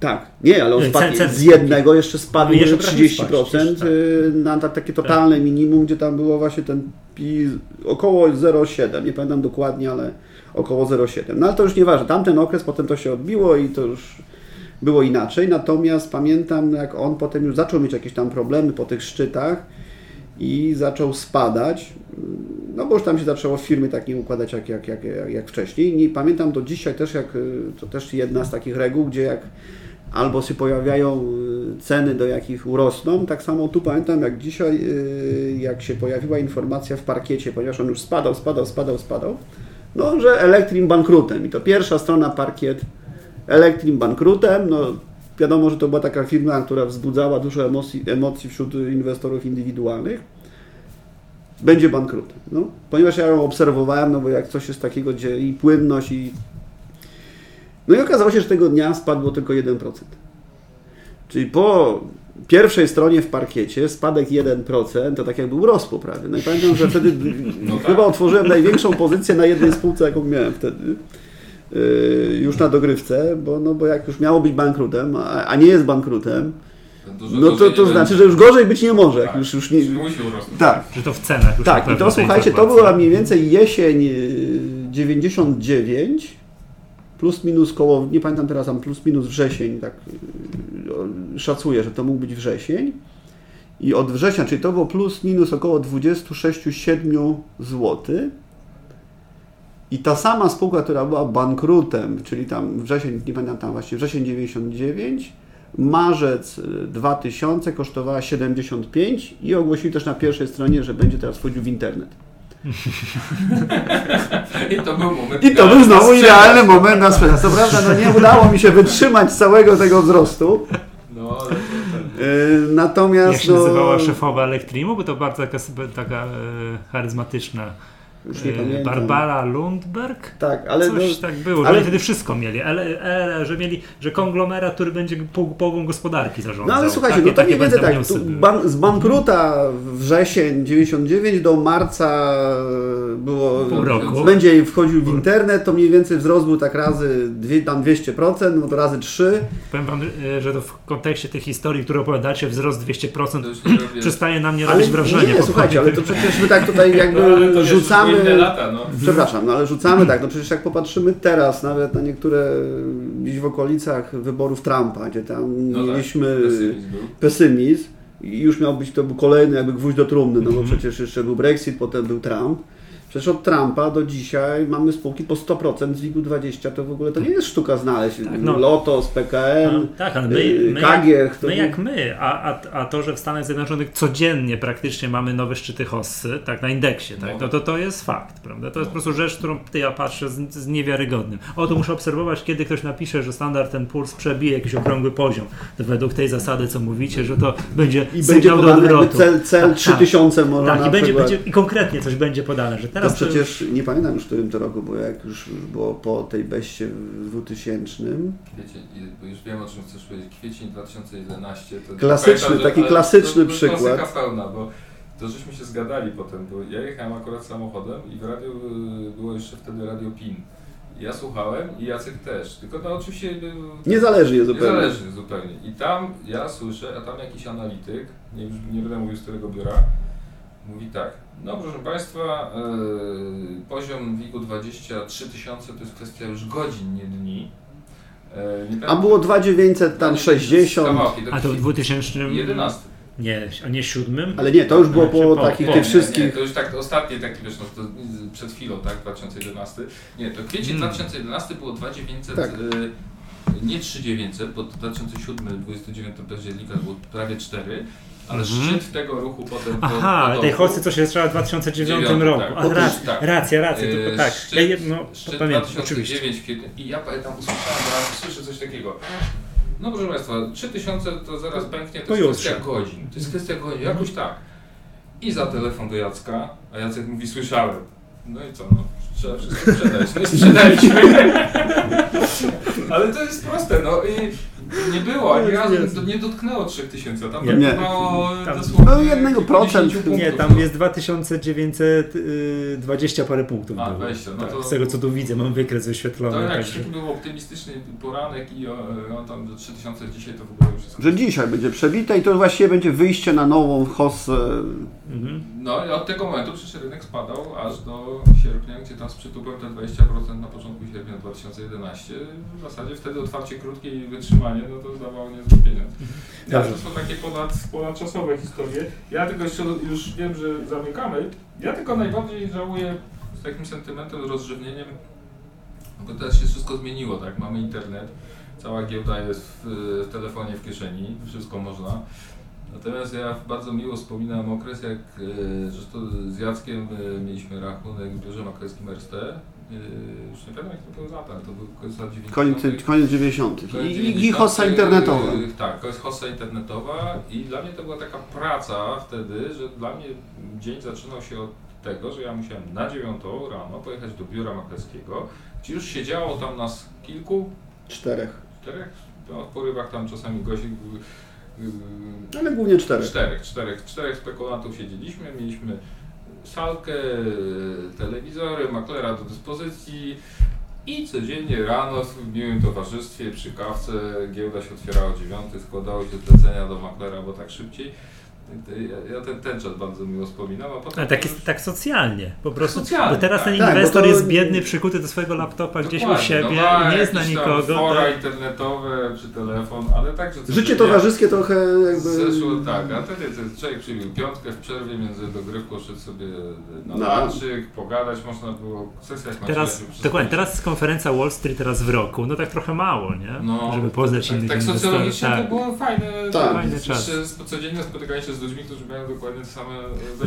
Tak, nie, ale on spadł z jednego jeszcze spadł No jeszcze o potrafi 30% spaść, tak. y, na ta- takie totalne minimum, gdzie tam było właśnie ten pi około 0,7, nie pamiętam dokładnie, ale około 0,7. No ale to już nieważne, tamten okres potem to się odbiło i to już było inaczej, natomiast pamiętam jak on potem już zaczął mieć jakieś tam problemy po tych szczytach i zaczął spadać, no bo już tam się zaczęło firmy tak nie układać jak, jak, jak, jak, jak wcześniej. I pamiętam do dzisiaj też, jak y, to też jedna z takich reguł, gdzie jak albo się pojawiają y, ceny, do jakich urosną, tak samo tu pamiętam jak dzisiaj, y, jak się pojawiła informacja w parkiecie, ponieważ on już spadał, spadał, spadał, spadał, no, że Elektrim bankrutem. I to pierwsza strona parkiet Elektrim bankrutem, no wiadomo, że to była taka firma, która wzbudzała dużo emocji, emocji wśród inwestorów indywidualnych będzie bankrutem. No, ponieważ ja ją obserwowałem, no bo jak coś jest takiego, gdzie i płynność, i. No i okazało się, że tego dnia spadło tylko 1%. Czyli po pierwszej stronie w parkiecie spadek 1% to tak jakby urosło prawie. No i pamiętam, że wtedy [laughs] No tak. chyba otworzyłem największą pozycję na jednej spółce, jaką miałem wtedy. Yy, już na dogrywce, bo, no, bo jak już miało być bankrutem, a, a nie jest bankrutem, no to, to znaczy, że już gorzej być nie może. Jak Tak. już, już nie, Czyli musi urosnąć. tak, Że to w cenach tak, i to słuchajcie, to była mniej więcej jesień y, 99, plus minus koło, nie pamiętam teraz, tam plus minus wrzesień, tak y, szacuję, że to mógł być wrzesień. I od września, czyli to było plus minus około 26-7 zł. I ta sama spółka, która była bankrutem, czyli tam wrzesień, nie pamiętam tam właśnie, wrzesień 99, marzec y, 2000 kosztowała 75 i ogłosili też na pierwszej stronie, że będzie teraz wchodził w internet. [laughs] I to był moment. I to był znowu idealny moment na sprzedaż. Co prawda, no nie udało mi się wytrzymać całego tego wzrostu. No, ale to, Yy, Natomiast. Jak się no, nazywała szefowa Elektrimu? Bo to bardzo taka, taka e, charyzmatyczna. Już nie e, pamiętam. Barbara Lundberg? Tak, ale. Coś no, tak było, że ale- wtedy wszystko mieli. Ale, ale, że mieli, że konglomerat, który będzie pół- połową gospodarki zarządzał. No ale słuchajcie, takie, no to mniej więcej tak, ban, z bankruta wrzesień 99 do marca było, Pół roku. będzie wchodził w internet, to mniej więcej wzrost był tak razy dwie, tam 200%, no to razy 3. Powiem wam, e, że to w kontekście tych historii, które opowiadacie, wzrost 200% To już nie robię... przestaje na mnie robić wrażenie. nie, po słuchajcie, ale to przecież my tak tutaj jakby [laughs] wiesz, rzucamy... inne lata, no. Przepraszam, no ale rzucamy tak, no przecież jak popatrzymy teraz nawet na niektóre gdzieś w okolicach wyborów Trumpa, gdzie tam No tak, mieliśmy pesymizm był. pesymizm i już miał być to był kolejny jakby gwóźdź do trumny, no bo Mhm. przecież jeszcze był Brexit, potem był Trump. Przecież od Trumpa do dzisiaj mamy spółki po 100% z WIG-20, to w ogóle to nie jest sztuka znaleźć. Tak, no. Lotos, PKN, No, tak, ale my, y, my, Kagiech, jak, to my jak my, a, a, a to, że w Stanach Zjednoczonych codziennie praktycznie mamy nowe szczyty hossy, tak, na indeksie, tak, No. no to to jest fakt, prawda? To jest po prostu rzecz, którą ty ja patrzę z, z niewiarygodnym. O, tu muszę obserwować, kiedy ktoś napisze, że standard ten puls przebije jakiś okrągły poziom. To według tej zasady, co mówicie, że to będzie I będzie sygnał do odwrotu. cel, cel Tak, 3000 może Tak, i, będzie, będzie, i konkretnie coś będzie podane, że To teraz przecież nie pamiętam już w którym to roku, bo jak już było po tej beście w 2000. Wiecie, i- bo już wiem o czym chcesz powiedzieć. Kwiecień 2011 to Klasyczny, pamiętam, taki klasyczny to, to przykład. pełna, bo to żeśmy się zgadali potem, bo ja jechałem akurat samochodem i w radiu y, było jeszcze wtedy Radio PIN. Ja słuchałem i Jacek też, tylko to oczywiście Niezależnie zupełnie. Niezależnie zupełnie. I tam ja słyszę, a tam jakiś analityk, nie, już nie będę mówił z którego biura, mówi tak. No proszę Państwa, yy, poziom WIG-u 23 tysiące to jest kwestia już godzin, nie dni. Yy, A było 2900 tam 60. Kawałki, A to w 2000... 11. Nie, a nie siódmym? Ale nie, to już było Czy po po- takich po- tych Nie, wszystkich. Nie, to już tak ostatnie taki wiesz, no, to przed chwilą, tak, 2011. Nie, to kwiecień Mm. 2011 było 2900, Tak. y, nie 3900, bo 2007, 29 października było prawie 4, ale Mhm. szczyt tego ruchu potem po, Aha, po tej hossy, co się zaczęła w 2009 Dziewiąty, roku. tak. A, rac, tak. Racja, racja, y, tylko tak. Szczyt, Ja jedno, szczyt pamiętam, oczywiście. 2009 w kwietniu i ja pamiętam, usłyszałem, słyszę coś takiego. No proszę Państwa, 3000 to zaraz pęknie, to, To jest kwestia godzin. To jest kwestia godzin, jakoś tak. I za telefon do Jacka, a Jacek mówi, słyszałem. No i co, no, trzeba wszystko sprzedać. No i sprzedaliśmy. [laughs] Ale to jest proste, no i nie było, ani razu nie dotknęło 3000, tam Nie. dotknęło Tam- dosłownie No, jednego procent. Nie, tam jest 2920 parę punktów. A, było. 20, no tak, to- Z tego co tu widzę, mam wykres wyświetlony. To jak także- taki był optymistyczny poranek i o, on tam do 3000 dzisiaj to w ogóle już jest... Że dzisiaj będzie przebite i to właściwie będzie wyjście na nową hossę. Mhm. No i od tego momentu przecież rynek spadał aż do sierpnia, gdzie tam z przytupem te 20% na początku sierpnia 2011. W zasadzie wtedy otwarcie krótkie i wytrzymanie, no to dawało niezły pieniądz. Ja, Dobrze. to są takie ponad, ponadczasowe historie. Ja tylko jeszcze już wiem, że zamykamy. Ja tylko najbardziej żałuję z takim sentymentem, rozrzewnieniem, bo teraz się wszystko zmieniło, tak? Mamy internet, cała giełda jest w, w telefonie w kieszeni, wszystko można. Natomiast ja bardzo miło wspominam okres, jak e, zresztą z Jackiem e, mieliśmy rachunek w biurze maklerskim RST. E, już nie pamiętam jak to były lata, to był koniec lat 90. Koniec, koniec 90. Koniec I, i 90. hossa internetowa. Yy, Tak, to jest hossa internetowa i dla mnie to była taka praca wtedy, że dla mnie dzień zaczynał się od tego, że ja musiałem na 9 rano pojechać do biura maklerskiego, gdzie już siedziało tam nas kilku, Czterech. czterech, no, w porywach tam czasami gości, yy, Ale głównie czterech. Czterech, czterech, czterech spekulantów siedzieliśmy, mieliśmy salkę, telewizory, maklera do dyspozycji i codziennie rano w miłym towarzystwie przy kawce giełda się otwierała o dziewiątej, składało się zlecenia do maklera, bo tak szybciej. Ja, ten, ten czas bardzo miło wspominam, a potem... Ale tak, już- jest, tak socjalnie, po prostu. Socjalnie, bo teraz tak. ten Tak, inwestor to- jest biedny, przykuty do swojego laptopa gdzieś u Dokładnie, siebie, no ma nie zna jakieś tam nikogo. Fora tak. internetowe czy telefon, ale także... Życie towarzyskie trochę jakby... Zeszło tak, a wtedy ten człowiek przybił piątkę w przerwie między dogrywką, szedł sobie na No. lanczyk, pogadać można było, sesja Teraz, dokładnie, teraz jest konferencja Wall Street teraz w roku, no tak trochę mało, nie? No, Żeby poznać tak, innych tak inwestorów. socjologicznie Tak. to było fajne, Tak. Fajny czas. Codziennie spotykanie się z ludźmi, którzy mają dokładnie te same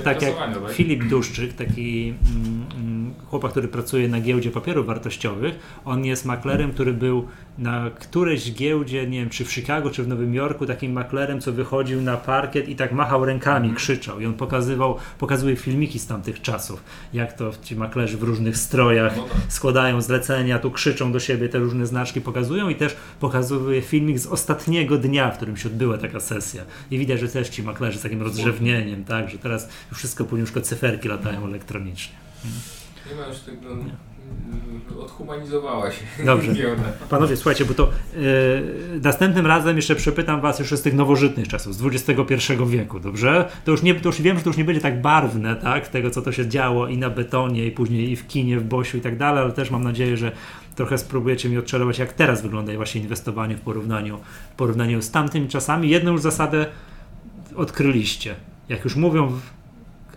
Tak jak zainteresowania, tak? Filip Duszczyk, taki mm, mm, chłopak, który pracuje na giełdzie papierów wartościowych, on jest maklerem, który był na którejś giełdzie, nie wiem, czy w Chicago, czy w Nowym Jorku, takim maklerem, co wychodził na parkiet i tak machał rękami, krzyczał. I on pokazywał, pokazuje filmiki z tamtych czasów, jak to ci maklerzy w różnych strojach No tak. składają zlecenia, tu krzyczą do siebie, te różne znaczki pokazują i też pokazuje filmik z ostatniego dnia, w którym się odbyła taka sesja. I widać, że też ci maklerzy z takim rozrzewnieniem, tak, że teraz już wszystko już tylko cyferki latają elektronicznie. Nie ma już tego, y, odhumanizowała się Dobrze. [laughs] Panowie, słuchajcie, bo to yy, następnym razem jeszcze przepytam was już z tych nowożytnych czasów, z XXI wieku, dobrze? To już, nie, to już wiem, że to już nie będzie tak barwne, tak? Tego, co to się działo i na betonie, i później i w kinie, w Bosiu i tak dalej, ale też mam nadzieję, że trochę spróbujecie mi odczarować, jak teraz wygląda właśnie inwestowanie w porównaniu, w porównaniu z tamtymi czasami. Jedną już zasadę odkryliście. Jak już mówią w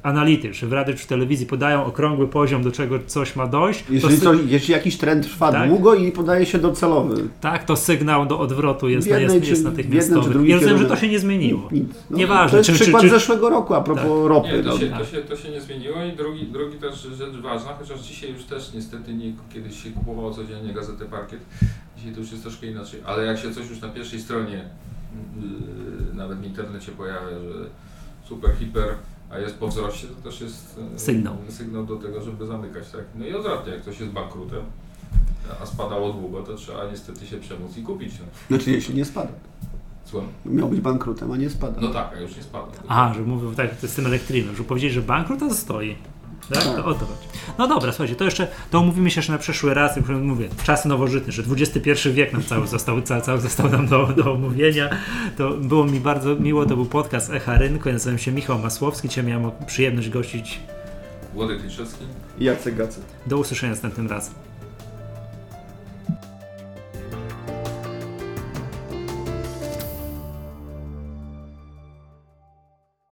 analitycy, czy w radiu, czy w telewizji podają okrągły poziom, do czego coś ma dojść, to Jeżeli, sy- coś, jeśli jakiś trend trwa Tak. długo i podaje się docelowy. tak, to sygnał do odwrotu jest, jednej jest, czy- jest czy natychmiastowy. Ja rozumiem, że to się nie zmieniło. Nic. No, Nieważne, To jest czy- czy- przykład czy- zeszłego roku a propos Tak. ropy. Nie, to no. się, tak. to, się, to się nie zmieniło i drugi, drugi też rzecz ważna, chociaż dzisiaj już też niestety nie, kiedyś się kupowało codziennie gazetę Parkiet, dzisiaj to już jest troszkę inaczej, ale jak się coś już na pierwszej stronie, nawet w internecie pojawia, że super, hiper, a jest po wzroście, to też jest yy, Sygnał. sygnał do tego, żeby zamykać. Tak? No i odwrotnie, jak ktoś jest bankrutem, a spadało długo, to trzeba niestety się przemóc i kupić. No. Znaczy, jeśli nie spada. Słucham? Miał być bankrutem, a nie spada. No tak, a już nie spada. Aha, że mówił tak z tym elektrynem, że powiedzieli, że bankrut, a to stoi. Tak? To o to chodzi. No dobra, słuchajcie, to jeszcze, to umówimy się jeszcze na przyszły raz, już mówię, czasy nowożytne, że XXI wiek nam cały został, cały, cały został nam do, do omówienia. To było mi bardzo miło, to był podcast Echa Rynku, ja nazywam się Michał Masłowski, dzisiaj miałem przyjemność gościć. Włodek Liszewski. Jacek Gacet. Do usłyszenia następnym razem.